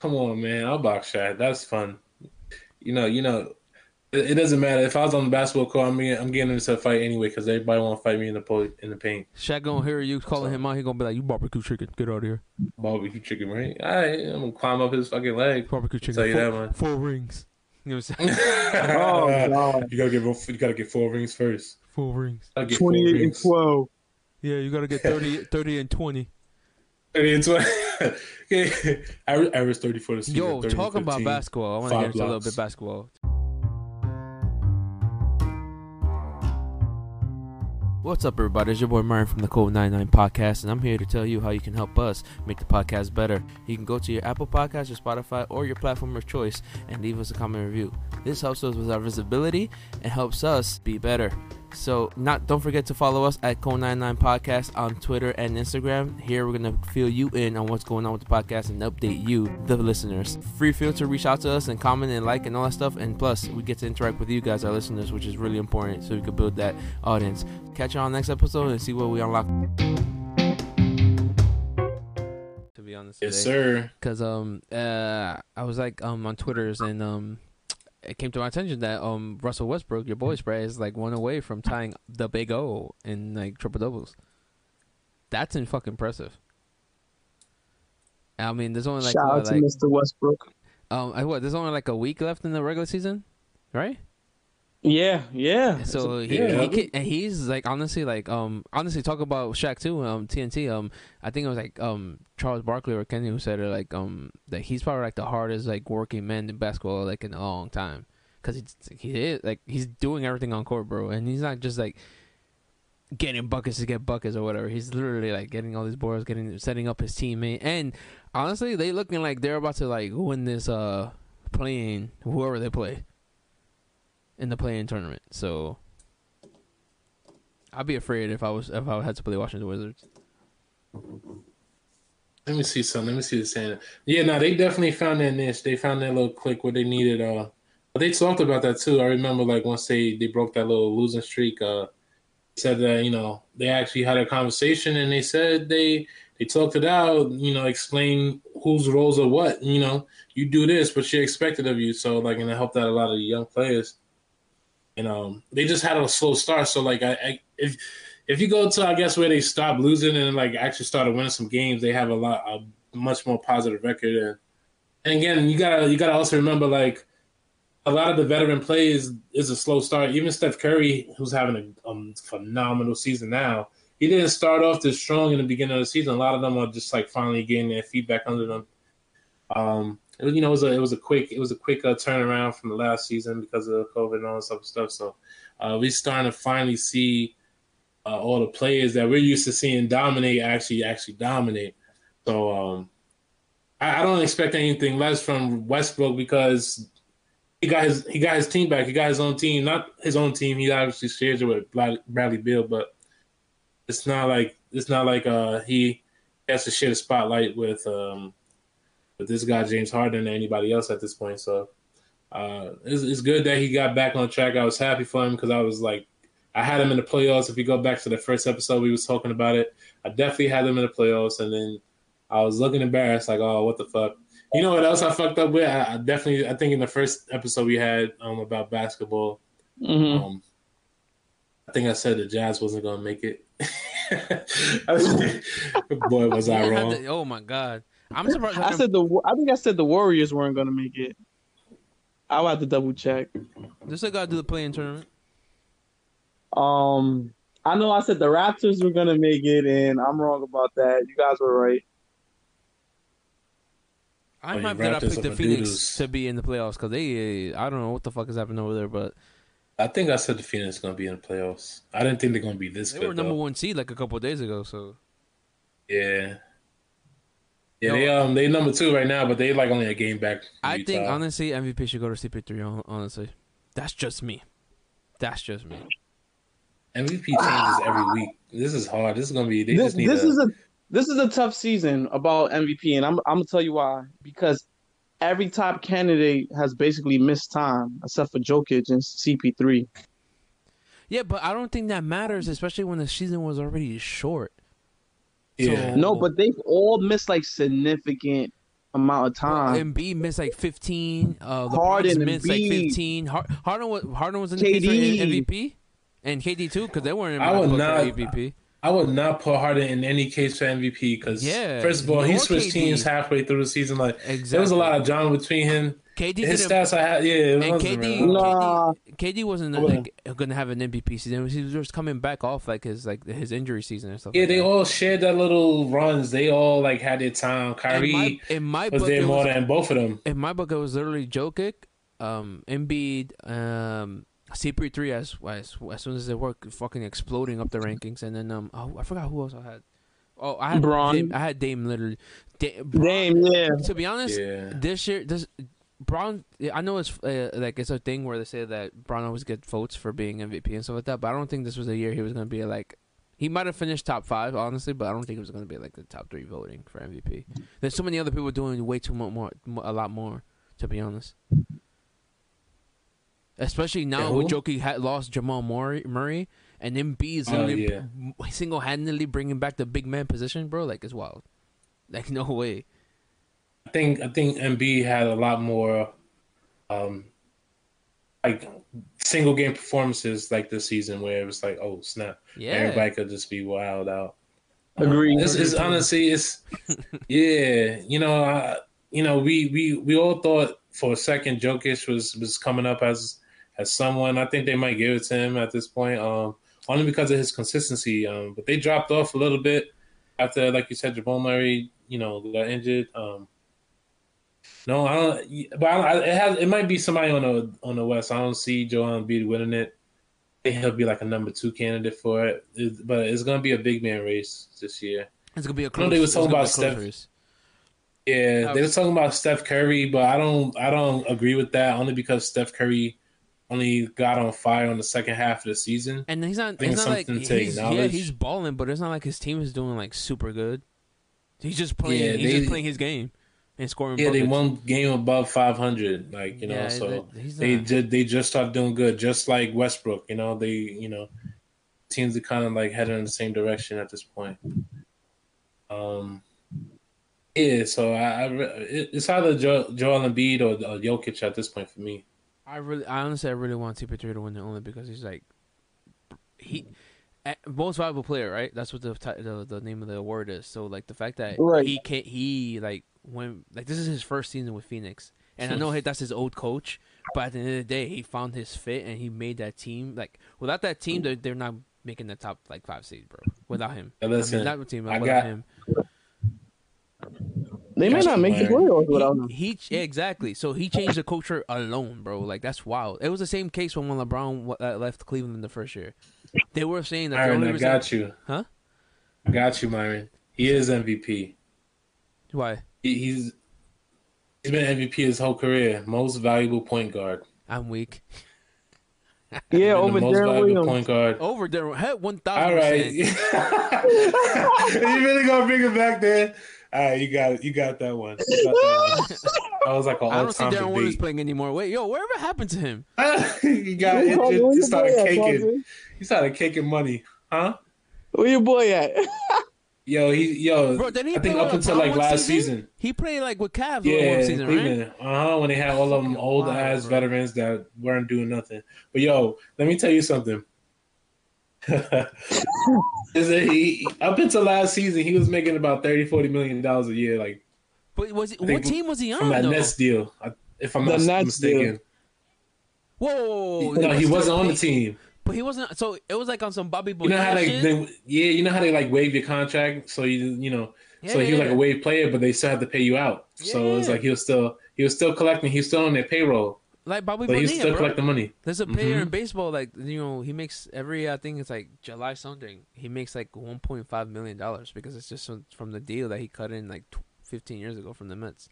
Come on, man. I'll box Shaq. That's fun. You know, you know, it, it doesn't matter if I was on the basketball court. I'm getting, I'm getting into a fight anyway because everybody want to fight me in the po- in the paint. Shaq gonna hear you calling him out. He gonna be like, "You barbecue chicken, get out of here." Barbecue chicken, right? All right, I'm gonna climb up his fucking leg. Barbecue chicken. Tell you four, that, man. Four rings. You know what I'm saying? Oh god. You gotta get you gotta get four rings first. Four rings. Gotta get four 28 and rings. 12. Yeah, you gotta get 30, 30 and twenty. 30 and 20. Okay. average, average 30 for the season. Yo, 30 and talking about basketball, I want to five get into a little blocks. bit basketball. What's up, everybody? It's your boy Myron from the Code 99 Podcast, and I'm here to tell you how you can help us make the podcast better. You can go to your Apple Podcast, your Spotify, or your platform of choice and leave us a comment review. This helps us with our visibility and helps us be better. So, not don't forget to follow us at Code 99 Podcast on Twitter and Instagram. Here, we're gonna fill you in on what's going on with the podcast and update you, the listeners. Free feel to reach out to us and comment and like and all that stuff. And plus, we get to interact with you guys, our listeners, which is really important, so we can build that audience. Catch you on the next episode and see what we unlock. To be honest, Yes, today sir. because um uh I was like um on Twitter's and um it came to my attention that um Russell Westbrook, your boy Spray, is like one away from tying the big O in like triple doubles. That's in fucking impressive. I mean, there's only like Shout what, out to like Mr. Westbrook. um I, what there's only like a week left in the regular season, right? Yeah, yeah. So he, yeah. he can, and he's like honestly like um honestly talk about Shaq too um TNT um I think it was like um Charles Barkley or Kenny who said it like um that he's probably like the hardest like working man in basketball like in a long time because he he is like he's doing everything on court bro and he's not just like getting buckets to get buckets or whatever. He's literally like getting all these boards, getting setting up his teammate. And honestly, they looking like they're about to like win this uh playing whoever they play in the play-in tournament. So I'd be afraid if I was if I had to play Washington Wizards. Let me see something. Let me see the saying. Yeah, no, they definitely found that niche. They found that little click where they needed. Uh, they talked about that too. I remember like once they they broke that little losing streak. Uh, said that you know they actually had a conversation and they said they they talked it out. You know, explain whose roles are what. You know, you do this, but she expected of you. So like, and it helped out a lot of the young players. And um, they just had a slow start. So like, I, I if if you go to I guess where they stopped losing and like actually started winning some games, they have a lot a much more positive record. And, and again, you gotta you gotta also remember like a lot of the veteran plays is a slow start. Even Steph Curry, who's having a um, phenomenal season now, he didn't start off this strong in the beginning of the season. A lot of them are just like finally getting their feedback under them. Um, it was, you know, it was a it was a quick it was a quick uh, turnaround from the last season because of COVID and all this other stuff. So uh, we're starting to finally see uh, all the players that we're used to seeing dominate actually actually dominate. So um, I, I, don't expect anything less from Westbrook because he got his he got his team back. He got his own team, not his own team. He obviously shares it with Bradley Beal, but it's not like it's not like uh, he has to share the spotlight with um, with this guy James Harden or anybody else at this point. So uh, it's, it's good that he got back on track. I was happy for him because I was like I had him in the playoffs. If you go back to the first episode, we was talking about it. I definitely had him in the playoffs, and then I was looking embarrassed, like, oh, what the fuck. You know what else I fucked up with? I, I definitely, I think in the first episode we had um, about basketball, mm-hmm. um, I think I said the Jazz wasn't gonna make it. Boy, was I wrong! To, oh my god, I'm surprised. I said the. I think I said the Warriors weren't gonna make it. I'll have to double check. This still gotta do the play-in tournament. Um, I know I said the Raptors were gonna make it, and I'm wrong about that. You guys were right. I'm happy that I picked the Phoenix to be in the playoffs because they, I don't know what the fuck is happening over there, but I think I said the Phoenix is gonna be in the playoffs. I didn't think they're gonna be this. They good, were number though. one seed like a couple days ago, so yeah. Yeah, they um they number two right now, but they like only a game back. I think honestly MVP should go to CP3. Honestly, that's just me. That's just me. MVP changes every week. This is hard. This is gonna be. this this a, is a this is a tough season about MVP, and I'm I'm gonna tell you why. Because every top candidate has basically missed time, except for Jokic and CP3. Yeah, but I don't think that matters, especially when the season was already short. Yeah. So, no, but they've all missed like significant amount of time. Well, Embiid missed like 15. Uh, Harden missed like 15. Harden was Harden was in the case MVP. And KD too, because they weren't in I would not, for MVP. I would not put Harden in any case for MVP because yeah, first of all, he switched KD. teams halfway through the season. Like exactly. there was a lot of drama between him. KD his stats I had, yeah, and KD, nah. KD, KD wasn't like, gonna have an MVP season. He was just coming back off like his like his injury season and stuff. Yeah, like they that. all shared that little runs. They all like had their time. Kyrie in my, in my was book, there more was, than both of them. In my book, it was literally Jokic, um, Embiid, um, CP3 as, as as soon as they were fucking exploding up the rankings, and then um oh I forgot who else I had. Oh, I had Bron. Dame, I had Dame literally. Dame, Dame yeah. To be honest, yeah. this year this Bron. I know it's uh, like it's a thing where they say that Bron always gets votes for being MVP and stuff like that, but I don't think this was a year he was gonna be like. He might have finished top five, honestly, but I don't think it was going to be like the top three voting for MVP. There's so many other people doing way too much more, a lot more, to be honest. Especially now yeah, with Jokic had lost Jamal Murray and Embiid's oh, yeah. single handedly bringing back the big man position, bro. Like it's wild. Like no way. I think I think Embiid had a lot more, um, like single game performances like this season where it was like, oh snap, yeah, everybody could just be wild out. Agree. It's, it's honestly, it's yeah. You know, uh, you know, we we we all thought for a second Jokic was was coming up as as someone. I think they might give it to him at this point, um, only because of his consistency. Um, but they dropped off a little bit after, like you said, Jamal Murray, you know, got injured. Um, no, I don't. But I, it has. It might be somebody on the on the West. I don't see Joel Embiid winning it. think he'll be like a number two candidate for it. It- but it's gonna be a big man race this year. It's gonna be a know they was talking about Steph- race. Yeah, they were talking about Steph Curry, but I don't I don't agree with that only because Steph Curry only got on fire on the second half of the season. And he's not. think It's not like something to he's, yeah, acknowledge. he's balling, but it's not like his team is doing like super good. He's just playing. Yeah, he's they- just playing his game and scoring. Yeah, they won game above 500, like you know, Yeah, so they- did they just started doing good, just like Westbrook. You know, they you know teams are kind of like heading in the same direction at this point. Um, yeah, so I, I it's either jo- Joel Embiid or, or Jokic at this point for me. I really, I honestly, I really want CP3 to win it only because he's like he most valuable player, right? That's what the, the the name of the award is. So like the fact that Right. he can't, he like when like this is his first season with Phoenix, and I know that's his old coach, but at the end of the day, he found his fit and he made that team. Like without that team, they're they're not making the top like five seed, bro. Without him, Now, I mean, not with team, I without got- him. They may not make the playoffs without him. He, he exactly. So he changed the culture alone, bro. Like that's wild. It was the same case when when LeBron uh, left Cleveland in the first year. They were saying that the Myron, only I reason got you. Huh? I got you, Myron. He is MVP. why He, he's he's been MVP his whole career. Most valuable point guard. I'm weak Yeah, over the most Darren valuable Williams. point guard. over there. Heck, one All thousand right. percent. you really gonna bring it back there? All right, you got it. You got that one. You got that one. That was like an I don't see all-time Deron Williams playing anymore. Wait, yo, whatever happened to him? he got Where your injured. He boy started at, caking. Carson? He started caking money, huh? Where your boy at? Yo, he yo. Bro, didn't he I think up until like last season? season. He played like with Cavs Yeah, one season, right? Uh huh. When they had all of them old wild, ass bro. veterans that weren't doing nothing. But yo, let me tell you something. Is that he up until last season he was making about 30 40 million dollars a year like But was he, I think what team was he on? from that though? Nets deal if I'm The not Nets mistaken Whoa, whoa, whoa, whoa, no was he wasn't on the team But he wasn't. So it was like on some Bobby you know how Bonilla they, they yeah you know how they like waive your contract so you you know so Yeah, he was like yeah. a wave player but they still had to pay you out so it's Yeah. like he was still he was still collecting he was still on their payroll like Bobby but he Bonilla, still bro. collecting money There's a player Mhm. in baseball like you know he makes every I think it's like July something he makes like 1.5 million dollars because it's just from, from the deal that he cut in like 15 years ago from the Mets.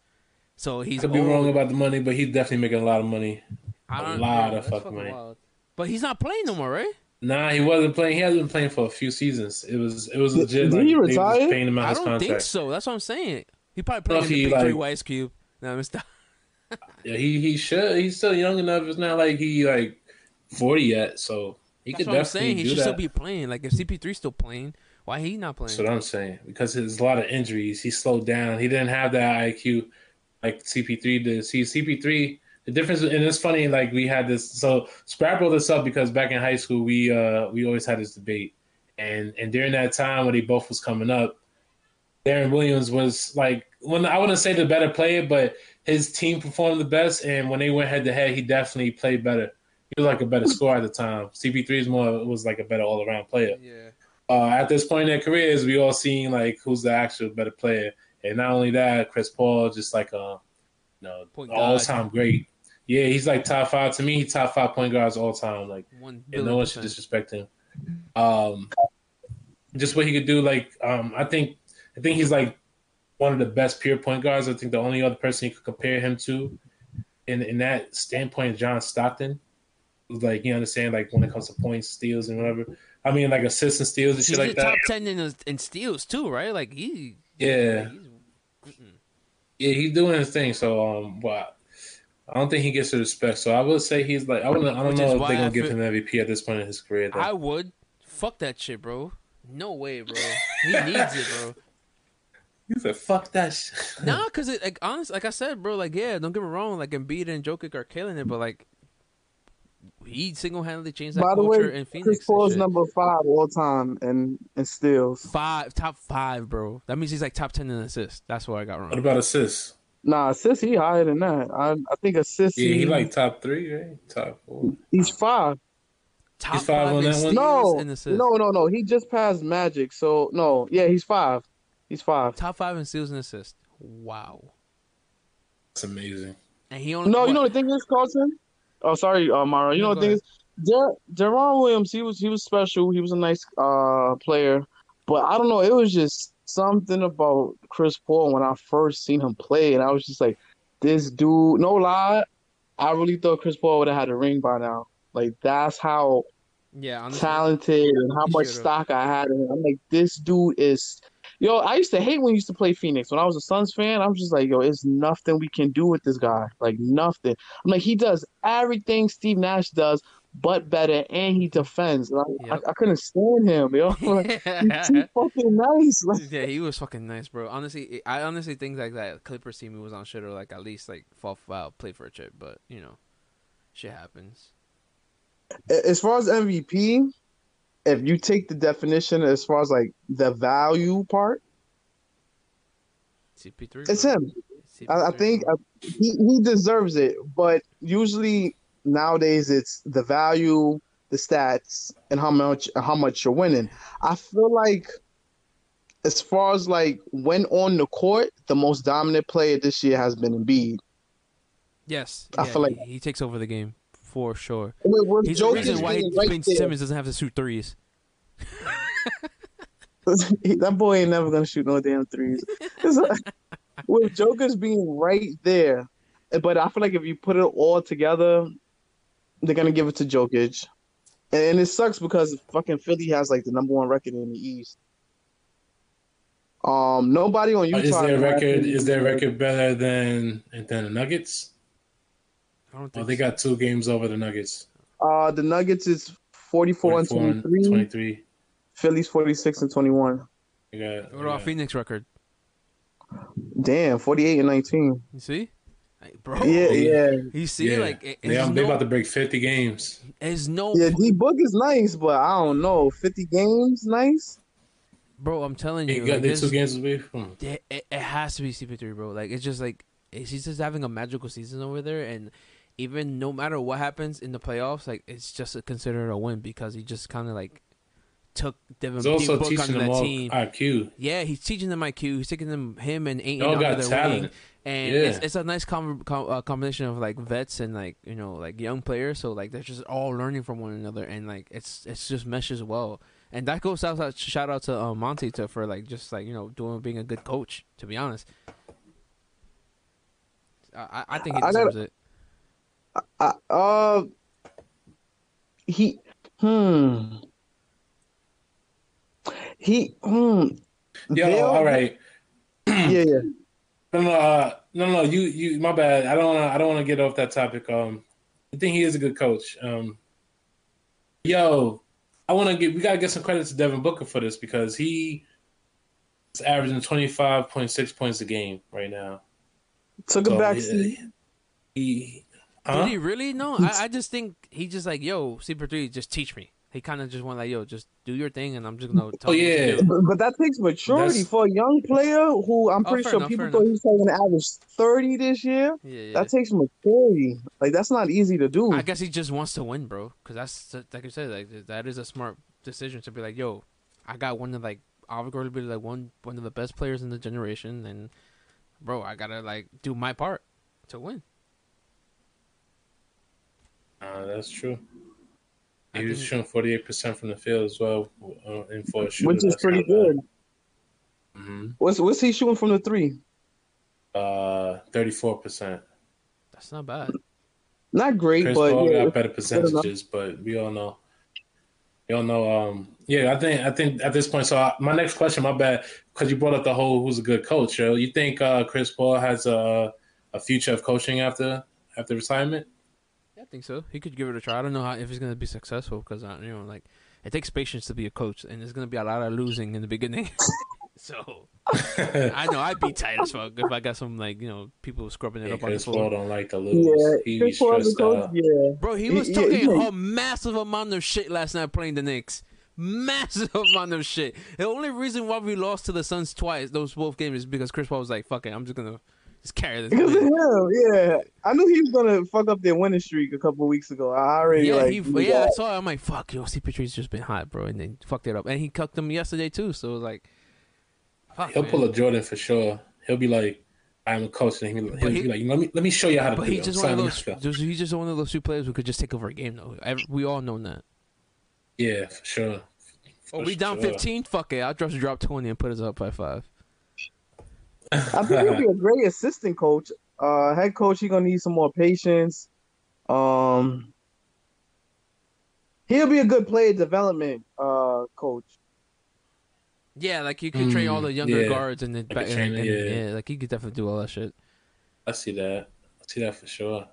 So he's could be old. wrong about the money but he's definitely making a lot of money A lot bro, of that's fucking money. wild. But he's not playing no more, right? Nah, he wasn't playing. He hasn't been playing for a few seasons. It was it was legit. did like, he they were just retire? paying him out I his don't contract. think so. That's what I'm saying. He probably Well, playing in he, the big three like- Ice Cube. No, Mr. Yeah, he he should. He's still young enough. It's not like he like forty yet, so he That's could what I'm saying. He should that. still be playing. Like if CP3 still playing, why he not playing? That's what I'm saying because there's a lot of injuries. He slowed down. He didn't have that IQ like CP3 did. See, CP3. The difference, and it's funny. Like we had this. So Sprat brought this up because back in high school, we uh we always had this debate, and and during that time when they both was coming up, Deron Williams was like when I wouldn't say the better player, but his team performed the best. And when they went head to head, he definitely played better. He was like a better scorer at the time. CP3 is more was like a better all around player yeah. uh, at this point in their careers, we all seen like who's the actual better player, and not only that, Chris Paul just like a you know Point all time great. Yeah, he's like top five to me. He's top five point guards all time. Like, One and no one should disrespect him. Um, just what he could do. Like, um, I think I think he's like one of the best pure point guards. I think the only other person you could compare him to, in in that standpoint, is John Stockton. Like you understand, like when it comes to points, steals, and whatever. I mean, like assists and steals and He's shit like that. top ten in, in steals too, right? Like he. Yeah. he's- Yeah, he's doing his thing. So, um, but I don't think he gets the respect. So I would say he's like I don't know. I don't Which know if they're gonna give him MVP at this point in his career. Though. I would. Fuck that shit, bro. No way, bro. He needs it, bro. You said fuck that shit. Nah, cause it like honest, like I said, bro. Like yeah, don't get me wrong. Like Embiid and Jokic are killing it, but like he single handedly changed that By the culture way, in Phoenix. Chris and Paul's shit. number five all time and and steals. five, top five, bro. That means he's like top ten in assists. That's what I got wrong. What about assists? Nah, assists he higher than that. I I think assists. Yeah, he he- like top three, right? Top four. he's five. Top He's five on that one? No, no, no, no. He just passed Magic. So no, yeah, he's five. He's five. Top five in steals and assists. Wow. That's amazing. And he only No, what? you know the thing is, Carlton. Oh, sorry, uh, Mara. You No, know go the thing ahead. is, Jer- Jerron Williams, he was he was special. He was a nice uh player, but I don't know. It was just something about Chris Paul when I first seen him play, and I was just like, this dude. No lie, I really thought Chris Paul would have had a ring by now. Like that's how Yeah, honestly, talented and how much stock I had in him. I'm like, this dude is. Yo, I used to hate when he used to play Phoenix. When I was a Suns fan, I was just like, yo, it's nothing we can do with this guy. Like nothing. I'm like, he does everything Steve Nash does, but better, and he defends. And I, Yep. I, I couldn't stand him, yo. Like, he's too fucking nice. Like, yeah, he was fucking nice, bro. Honestly, I honestly think like that Clippers team he was on should have like at least like fall out, play for a chip, but you know, shit happens. as far as MVP, if you take the definition as far as like the value part, CP3. it's bro. him. I, I think bro. uh, he he deserves it, but usually nowadays it's the value, the stats, and how much how much you're winning. I feel like as far as like when on the court, the most dominant player this year has been Embiid. yes, I yeah, feel like- he, he takes over the game for sure. With, with He's the reason why being Ben there, Simmons doesn't have to shoot threes. that boy ain't never gonna shoot no damn threes. Like- with Joker's being right there, but I feel like if you put it all together, they're gonna give it to Jokic, and it sucks because fucking Philly has like the number one record in the East. Um, nobody on Utah. Is their record is their record better than than the Nuggets? I don't Oh, think they so. got two games over the Nuggets. Uh, the Nuggets is forty-four, 44 and and 23. 23. Phillies forty-six and twenty-one. They got, What about they Phoenix record? Damn, forty-eight and nineteen. You see, Like, bro. Yeah, yeah, You see, yeah. like it, they, it's they no, about to break 50 games. it's no, yeah. D Book is nice, but I don't know. Fifty games, nice. bro. I'm telling They you, got like, they this- two games away from. it, it, it has to be CP3, bro. Like it's just like he's just having a magical season over there, and even no matter what happens in the playoffs, like it's just considered a win because he just kind of like took Devin He's also Book teaching on them that all team. IQ. Yeah, he's teaching them IQ. He's taking them him and Ayton Y'all under got their talent. wing, and Yeah. it's, it's a nice com- com- uh, combination of like vets and like you know like young players. So like they're just all learning from one another, and like it's it's just meshes well. And that goes out out- shout out to uh, Monty to for like just like you know doing being a good coach. To be honest, I, I- I think he I gotta- deserves it. I, uh, he, hmm, he, hmm. Yo, They'll- all right. Yeah, yeah. No, no, uh, no, no. You, you. My bad. I don't want to. I don't want to get off that topic. Um, I think he is a good coach. Um, yo, I want to get. We gotta get some credit to Devin Booker for this because he is averaging twenty five point six points a game right now. Took a So, back yeah, seat. He, huh? Did he really? No, I, I just think he just like yo Super Three, just teach me. He kind of just went like yo, just do your thing, and I'm just gonna tell Oh, you to yeah. do. But, but that takes maturity That's- for a young player who I'm Oh, pretty fair sure enough, people fair thought he was going to average 30 this year. Yeah, yeah. That takes maturity. Like, that's not easy to do. I guess he just wants to win, bro. Because that's like I said, like that is a smart decision to be like, yo, I got one of like arguably like one one of the best players in the generation, and bro, I gotta like do my part to win. Uh, that's true. I He was shooting forty eight percent from the field as well uh, in four which is pretty good. hmm What's what's he shooting from the three? Uh, thirty four percent. That's not bad. Not great, Chris but Paul yeah, got better percentages, but we all know. We all know. Um, yeah, I think I think at this point. So I, my next question, my bad, because you brought up the whole who's a good coach. Yo, you think uh, Chris Paul has a a future of coaching after after retirement? I think so. He could give it a try. I don't know how if he's gonna be successful because uh, you know, like it takes patience to be a coach, and there's gonna be a lot of losing in the beginning. so I know I'd be tight as fuck if I got some like you know people scrubbing it Yeah, up on the floor. Don't like to lose. yeah. he be Chris Paul as a stressed coach, out. yeah. Bro, he He- was yeah, talking yeah. a massive amount of shit last night playing the Knicks. Massive amount of shit. The only reason why we lost to the Suns twice, those both games, is because Chris Paul was like, "Fuck it, I'm just gonna just carry this." Because of him, yeah. I knew he was gonna fuck up their winning streak a couple weeks ago. I already Yeah, like. he, yeah, I saw. It. I'm like, "Fuck, yo, CP3's just been hot, bro," and then fucked it up, and he cucked them yesterday too. So it was like, fuck, He'll man. pull a Jordan for sure. He'll be like, I'm a coach, and he'll, he'll he- be like, let me let me show you how to But do he's it. just one of those. go. He's just one of those few players who could just take over a game. Though Every- we all know that. Yeah, for sure. Oh, For we down 15. Fuck it. I'll just drop 20 and put us up by five. I think he'll be a great assistant coach. Uh, head coach, he's gonna need some more patience. Um, he'll be a good player development uh coach. Yeah, like you could train all Mm, the younger yeah. guards and then Like a back, and, trainer, and- yeah. yeah, like he could definitely do all that shit. I see that. I see that for sure.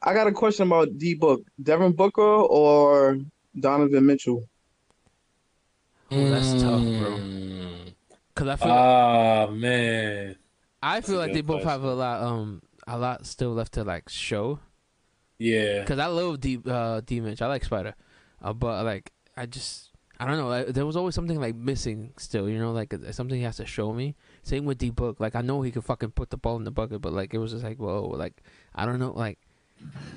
I got a question about D Book, Devin Booker or Donovan Mitchell. Oh, that's tough, bro. Cause I feel, like, Ah man, I feel like they both have a lot, um, a lot still left to like show. yeah. Cause I love D, uh, D Mitch. I like Spider, uh, but like I just, I don't know. Like, there was always something like missing still. You know, like something he has to show me. Same with D Book. Like I know he could fucking put the ball in the bucket, but like it was just like whoa, like I don't know, like.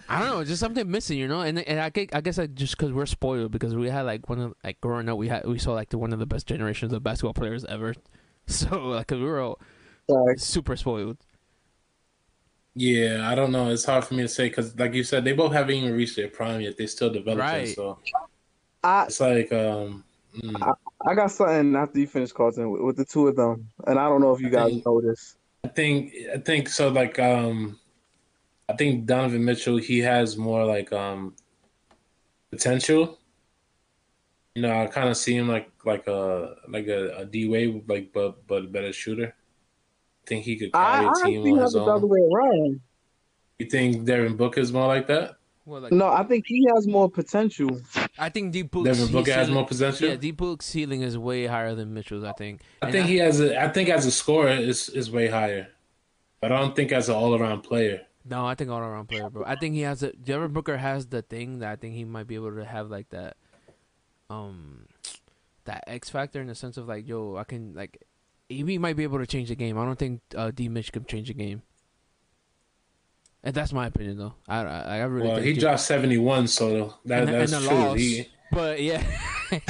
I don't know, just something missing, you know, and and I guess, I guess like just because we're spoiled because we had like one of like growing up we had we saw like the one of the best generations of basketball players ever, so like 'cause we were all Like, super spoiled. Yeah, I don't know. It's hard for me to say because, like you said, they both haven't even reached their prime yet. They still developing, Right. so I it's like, um, mm, I got something after you finish, Carlton, with, with the two of them, and I don't know if you guys know this. I think, I think so. Like, um, I think Donovan Mitchell, he has more like um potential. You know, I kind of see him like like a like a, a D Wade, like but but a better shooter. I think he could I, carry I a team actually on have his it the other own. way around. You think Devin Booker is more like that? Well, like No, I think he has more potential. I think D Book's Devin Booker has ceiling- more potential. Yeah, D Book's ceiling is way higher than Mitchell's. I think. I And think he has a. I think as a scorer is is way higher, but I don't think as an all around player. No, I think all around player, bro. I think he has a. Devin Booker has the thing that I think he might be able to have like that, um, that X factor in the sense of like, yo, I can like, he might be able to change the game. I don't think uh, D Mitch can change the game. And that's my opinion, though. I I, I really Well, think he D- dropped seventy one, so that and, that's and true. loss. He, But yeah,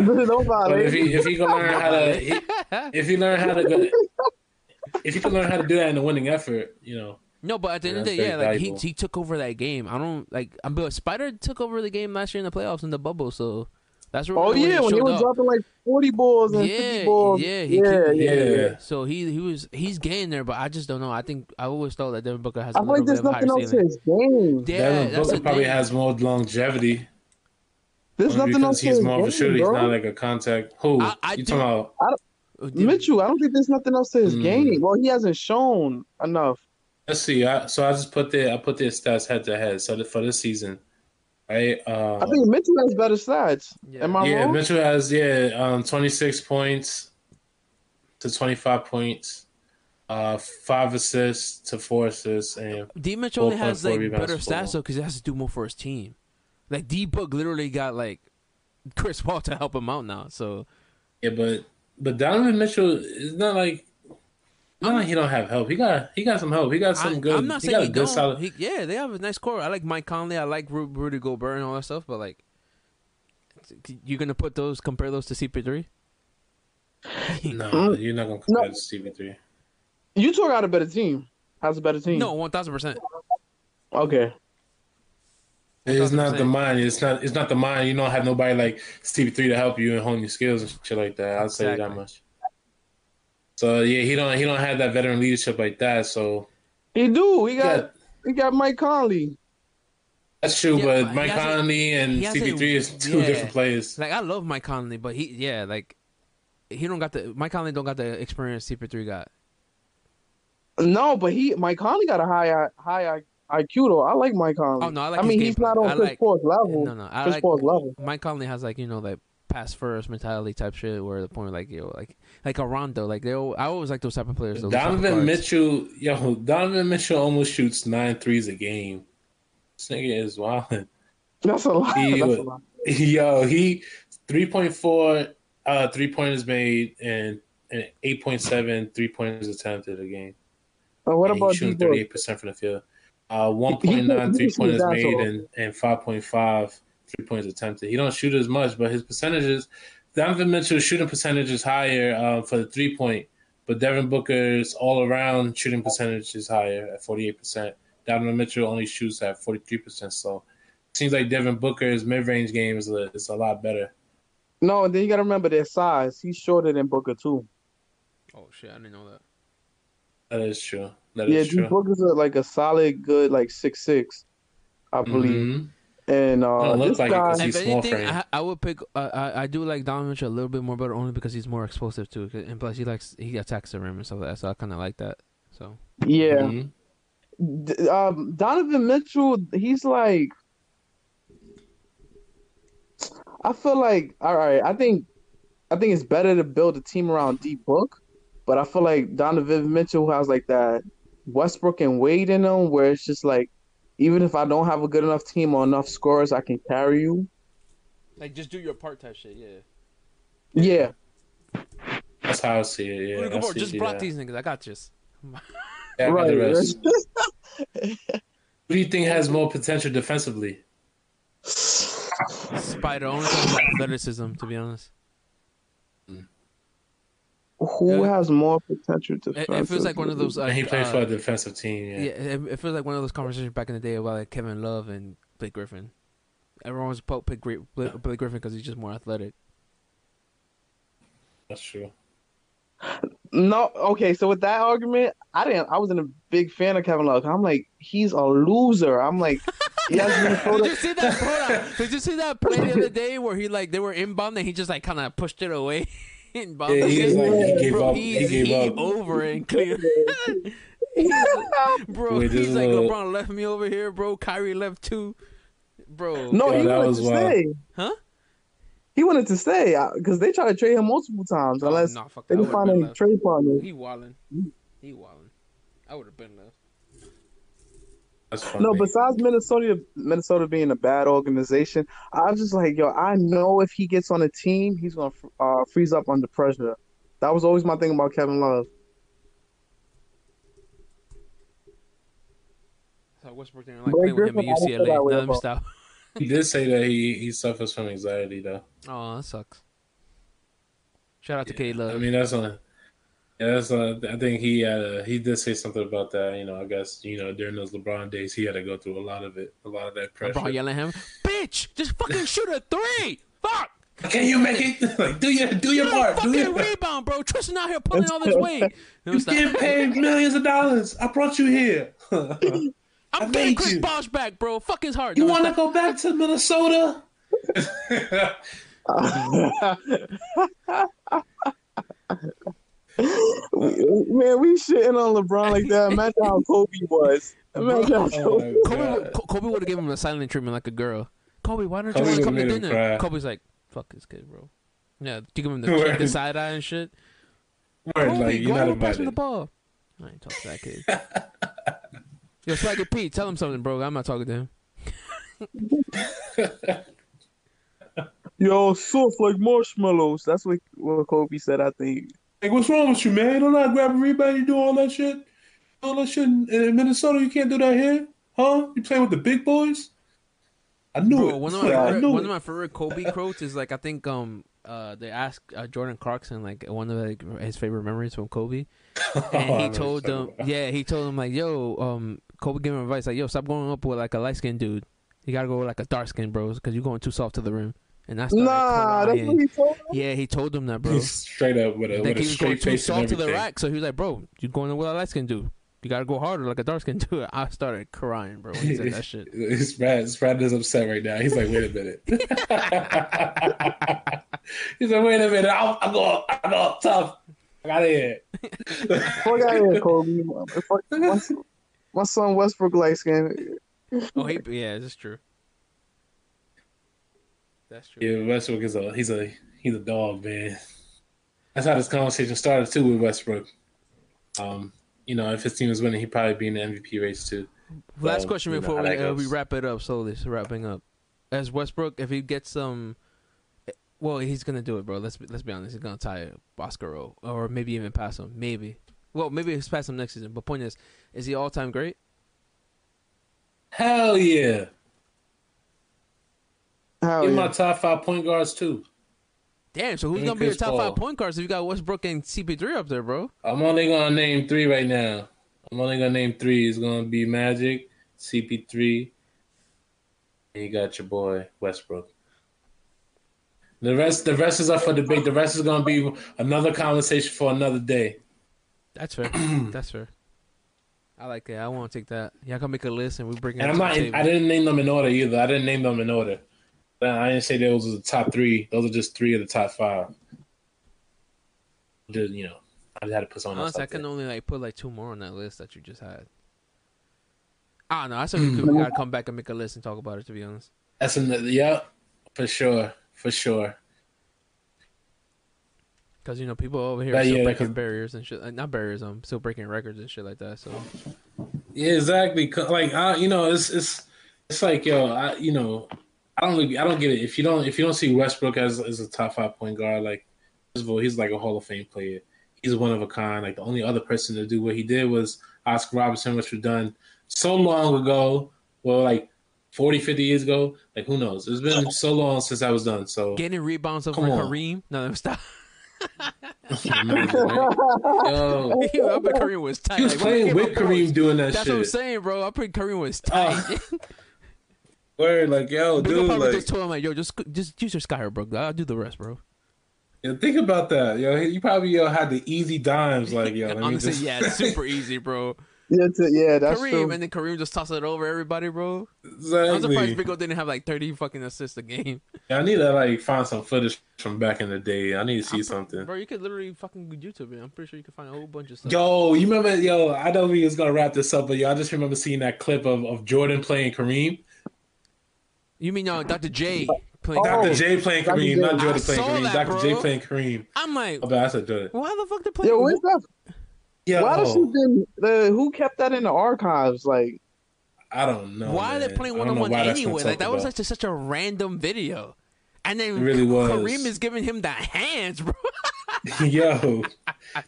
Nobody. but if he if he can learn how to he- if he learn how to go, if he can learn how to do that in a winning effort, you know. No, but at the end of the day, yeah, very like he valuable. he took over that game. I don't like. I'm but Spider took over the game last year in the playoffs in the bubble, so that's where oh yeah, when he was up. dropping like forty balls and Yeah, fifty balls. yeah, he yeah, keep- yeah, Yeah. yeah. So he he was he's getting there, but I just don't know. I think I always thought that Devin Booker has. I a feel like there's bit of a higher nothing else to his game. Yeah, Devin Booker probably thing. has more longevity. There's only nothing else because to he's his more of a game, shooter. He's not like a contact. Who I- I you do- talking about? Oh, Devin- Mitchell, I don't think there's nothing else to his Mm. game. Well, he hasn't shown enough. Let's see. I, so I just put the I put their stats head to head. So that for this season, right? Uh, I think Mitchell has better stats. Yeah. Am I yeah, wrong? Mitchell has yeah um, 26 points to 25 points, uh, five assists to four assists, and D Mitch only has like better stats though because he has to do more for his team. Like D Book literally got like Chris Paul to help him out now. So yeah, but but Donovan Mitchell is not like. Not like he don't have help. He got he got some help. He got some I, good. I'm not he saying got he a good don't. solid. He, yeah, they have a nice core. I like Mike Conley. I like Ru- Rudy Gobert and all that stuff. But like, you're gonna put those compare those to CP3? no, Mm. you're not gonna compare No. to CP3. Utah got a better team. Has a better team. No, one thousand percent. Okay. It's not 1000%. the mind. It's not. It's not the mind. You don't have nobody like CP3 to help you and hone your skills and shit like that. I'll say that much. So yeah, he don't. He don't have that veteran leadership like that. So He do. He got yeah, he got Mike Conley. that's true. Yeah, but but Mike he hasn't- Conley and he hasn't- CP3 is two yeah. different players. Like I love Mike Conley, but he yeah like he don't got the Mike Conley don't got the experience CP3 got. No, but he Mike Conley got a high high IQ though. I like Mike Conley. Oh no, I like. I mean, he's not on I Chris like, Paul's level. No, no, I Chris like Paul's level. Mike Conley has like you know like pass first mentality type shit where the point like yo like like a Rondo like they al- I always like those type of players. Those type of Donovan. Mitchell, yo, Donovan Mitchell almost shoots nine threes a game. This nigga is wild. That's a lot. He That's a lot. Yo, he three point four uh three pointers made and and 8.7 three pointers attempted a game. Uh, what And about shooting thirty eight percent from the field. Uh, one He- he point nine can't- he three pointers made off. and and five point five three pointers attempted. He don't shoot as much, but his percentages. Donovan Mitchell's shooting percentage is higher uh, for the three point, but Devin Booker's all around shooting percentage is higher at 48%. Donovan Mitchell only shoots at 43%. So it seems like Devin Booker's mid range game is a, is a lot better. No, and then you gotta remember their size. He's shorter than Booker too. Oh shit, I didn't know that. That is true. That yeah, is D true. Booker's like a solid, good like six six, I believe. Mhm. And uh, Don't this like it guy, 'cause he's if small anything. I, I would pick. Uh, I I do like Donovan Mitchell a little bit more, but only because he's more explosive too, and plus he likes he attacks the rim and stuff like that. So I kind of like that. So yeah, Mhm. D- um, Donovan Mitchell, he's like, I feel like, all right, I think, I think it's better to build a team around D Book, but I feel like Donovan Mitchell has like that Westbrook and Wade in him, where it's just like, even if I don't have a good enough team or enough scores, I can carry you. like just do your part type shit. Yeah. Yeah, That's how I see it. Yeah, Rudy I Gobert, see- just block yeah. these niggas. I got this. Yeah, right. the rest. Who do you think has more potential defensively? Spider only comes with athleticism, to be honest. Who Yeah. has more potential to? It, it feels like one of those. And Like, he plays uh, for a defensive team. Yeah. Yeah, it, it feels like one of those conversations back in the day about like Kevin Love and Blake Griffin. Everyone was po- pick Blake, Blake Griffin because he's just more athletic. That's true. No, okay. So with that argument, I didn't. I wasn't a big fan of Kevin Love. I'm like, he's a loser. I'm like, he Did you see that? Hold on. Did you see that play the other day where he like they were inbound and he just like kind of pushed it away? inbound. Yeah, he's like he gave bro, up. he he gave up. over and clear. bro, Wait, he's like a- LeBron left me over here, bro. Kyrie left too, bro. No, Yo, he that wanted was to wild. stay. Huh? He wanted to stay uh, because they tried to trade him multiple times, Oh, unless nah, they that. I find been a left. trade partner. He walling. He walling. I would have been left. That's funny. No, besides Minnesota, Minnesota being a bad organization, I was just like, yo, I know if he gets on a team, he's gonna uh, freeze up under pressure. That was always my thing about Kevin Love. So Westbrook didn't like Blake playing with him at I don't UCLA. way let me stop. he did say that he, he suffers from anxiety though. Oh, that sucks. Shout out to Yeah. K Love. I mean, that's a. Yeah, that's a, I think he had a, he did say something about that. You know, I guess you know during those LeBron days, he had to go through a lot of it, a lot of that pressure. LeBron yelling at him, "Bitch, just fucking shoot a three! Fuck! Can you make it? Like, do your do your Get a part. Do fucking your rebound, bro. Tristan out here pulling all this weight. You was getting paid millions of dollars. I brought you here. I'm I getting made Chris you. Bosh back, bro. Fuck his heart. you want to go back to Minnesota? Man, we shitting on LeBron like that. Imagine how Kobe was. Imagine how Oh Kobe. my not- Kobe, would- Kobe would have given him a silent treatment like a girl. Kobe, why don't you want to come to dinner? cry. Kobe's like, fuck this kid, bro. Yeah, you give him the, Word. the side eye and shit. Word, Kobe, like you're not ahead, pass me the ball. I ain't talking to that kid. Yo, Swaggy P, tell him something, bro. I'm not talking to him. Yo, soft like marshmallows. That's what, what Kobe said, I think. Like, what's wrong with you, man? You don't how grab a rebound. You do all that shit. All that shit in, in Minnesota. You can't do that here, huh? You playing with the big boys? I knew Bro, it. one of my Yeah, I favorite, one it. of my favorite Kobe quotes is like I think um uh they asked uh, Jordan Clarkson like one of like his favorite memories from Kobe, and he told them yeah he told him like yo um Kobe gave him advice like yo stop going up with like a light skinned dude you gotta go with like a dark skinned bros because you're going too soft to the rim and I started Nah, that's what he told him. yeah he told him that bro He's straight up with a, like with a he was going straight too face and soft to the rack so he was like bro you're going with a light skinned do." you gotta go harder like a dark skinned dude I started crying bro when he said that shit His Brad, his Brad is upset right now. He's like, wait a minute. He's like, wait a minute. I'm, I'll go, I'll go up tough. I got it. Fuck out here, Kobe. Fuck- My, son- my son Westbrook light skin. oh he yeah that's true that's true Yeah, Westbrook is a he's a he's a dog, man. That's how this conversation started too with Westbrook. Um, you know, if his team was winning, he'd probably be in the MVP race too. Last So, question you know before we, uh, we wrap it up slowly. So wrapping up, as Westbrook, if he gets some, well, he's gonna do it, bro. Let's be, let's be honest. He's gonna tie Oscar O, or maybe even pass him. Maybe. Well, maybe he's pass him next season. But point is, is he all time great? Hell yeah! Hell Give yeah. my top five point guards too. Damn. So who's And gonna be your top Paul. five point guards if you got Westbrook and CP3 up there, bro? I'm only gonna name three right now. I'm only gonna name three. It's gonna be Magic, CP3, and you got your boy Westbrook. The rest, the rest is up for debate. The rest is gonna be another conversation for another day. That's fair. That's fair. I like that. I want to take that. Y'all can make a list and we bring it. And I'm not. I didn't name them in order either. I didn't name them in order. I didn't say those were the top three. Those are just three of the top five. Just you know, I just had to put someone else Honestly, I can there. only like put like two more on that list that you just had. I don't know. I said we, could, we gotta come back and make a list and talk about it. To be honest, That's another. Yeah, for sure, for sure. because you know people over here are still yeah, breaking barriers and shit. Not barriers. I'm still breaking records and shit like that. So Yeah, exactly. 'Cause, Like, I, you know, it's it's it's like yo, I, you know, I don't really- I don't get it. If you don't if you don't see Westbrook as as a top five point guard, like first of all, he's like a Hall of Fame player. He's one of a kind. Like the only other person to do what he did was Oscar Robertson, which was done so long ago. Well, like 40, 50 years ago. Like who knows? It's been so long since that was done. So getting rebounds over Kareem. No, no, stop. Yo, I bet Kareem was tight. he was Like, playing with Kareem doing that That's what I'm saying, bro. I think Kareem was Oh, tight. Word, like yo, Big dude, like just told him like, yo, just just use your skyhook, bro. I'll do the rest, bro. Yo, think about that. Yo, you probably yo had the easy dimes, like yo. Let me Honestly, just, yeah, super easy, bro. Yeah, t- yeah, that's Kareem, true. and then Kareem just tossed it over everybody, bro. I'm exactly. surprised Big O didn't have like 30 fucking assists a game. Yeah, I need to like find some footage from back in the day. I need to see something. Bro, you could literally fucking YouTube it. I'm pretty sure you could find a whole bunch of stuff. Yo, you remember? Yo, I know we was gonna wrap this up, but yo, I just remember seeing that clip of, of Jordan playing Kareem, You mean uh, Dr. J playing? Oh. Dr. J playing Dr. Kareem, J. not I Jordan playing saw Kareem, that, Dr. J playing Kareem. I'm like, Oh, but I said Jordan. why the fuck they play? Yo, where's that? Yo, Why does she been? Uh, who kept that in the archives? Like, I don't know. why are they playing one on one anyway? Like that was talking such a, such a random video. And then It really was. Kareem is giving him the hands, bro. Yo,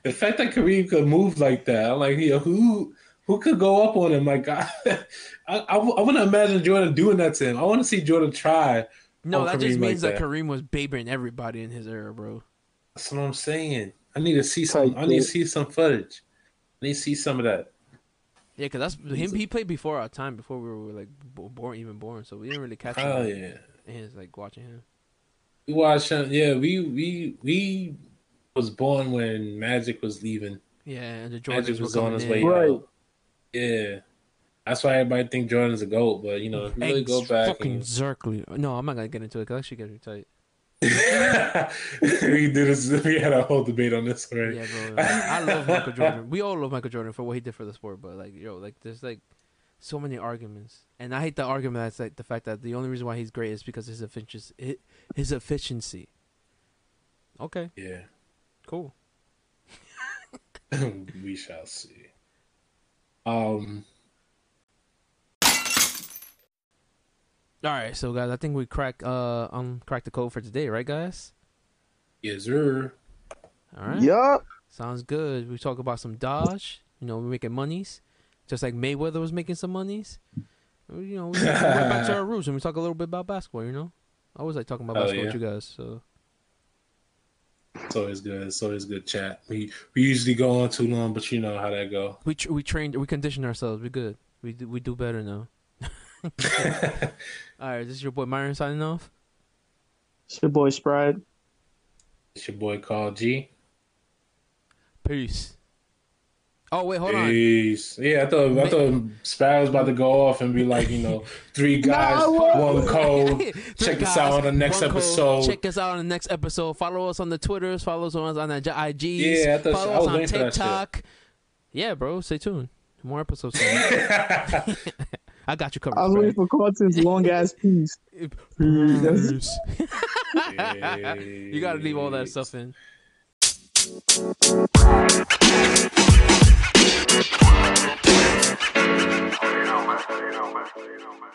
the fact that Kareem could move like that, I'm like, yo, who who could go up on him? My Like, I, I, I want to imagine Jordan doing that to him. I want to see Jordan try. No, that just means like that. that. Kareem was babying everybody in his era, bro. That's what I'm saying. I need to see some. I need to see some footage. I need to see some of that. Yeah, cause that's him. He played before our time, before we were like born, even born. So we didn't really catch Oh him. yeah. And it's like watching him. We watched him. Yeah, we we we was born when Magic was leaving. Yeah, and the Jordans Magic were was on coming his way Right. out. Yeah, that's why everybody think Jordan's a goat. But you know, if you really go back, fucking and... Zerkly. No, I'm not gonna get into it. Cause that shit gets me tight. we did this. We had a whole debate on this already. Yeah, bro. I love Michael Jordan. We all love Michael Jordan for what he did for the sport, but like, yo, like, there's like so many arguments, and I hate the argument that's like the fact that the only reason why he's great is because his efficiency. His efficiency. Okay, Yeah, cool. we shall see. Um, All right, so guys, I think we crack uh um crack the code for today, right, guys? yes, sir. All right. yup. Sounds good. We talk about some Doge. You know, we're making monies, just like Mayweather was making some monies. You know, we went back to our roots and we talk a little bit about basketball. You know, I always like talking about Oh, basketball yeah. with you guys. So It's always good. It's always good chat. We we usually go on too long, but you know how that go. we tr- we trained, we conditioned ourselves. We're good. We do, we do better now. All right, this is your boy Myron signing off. It's your boy Sprite. it's your boy Carl G. Peace. Oh wait, hold on. Peace. Yeah, I thought I thought Sparrow was about to go off and be like, you know, three guys, I one code. Three Check us out on the next episode. Check us out on the next episode. Follow us on the Twitters. Follow us on the IGs. Yeah, I thought- follow I us was on waiting for that shit. TikTok. Yeah, bro. Stay tuned. More episodes. soon. I got you covered. I was waiting for Carlton's long ass piece. Peace. you gotta leave all that stuff in. You know, man. You know, man. You know, man.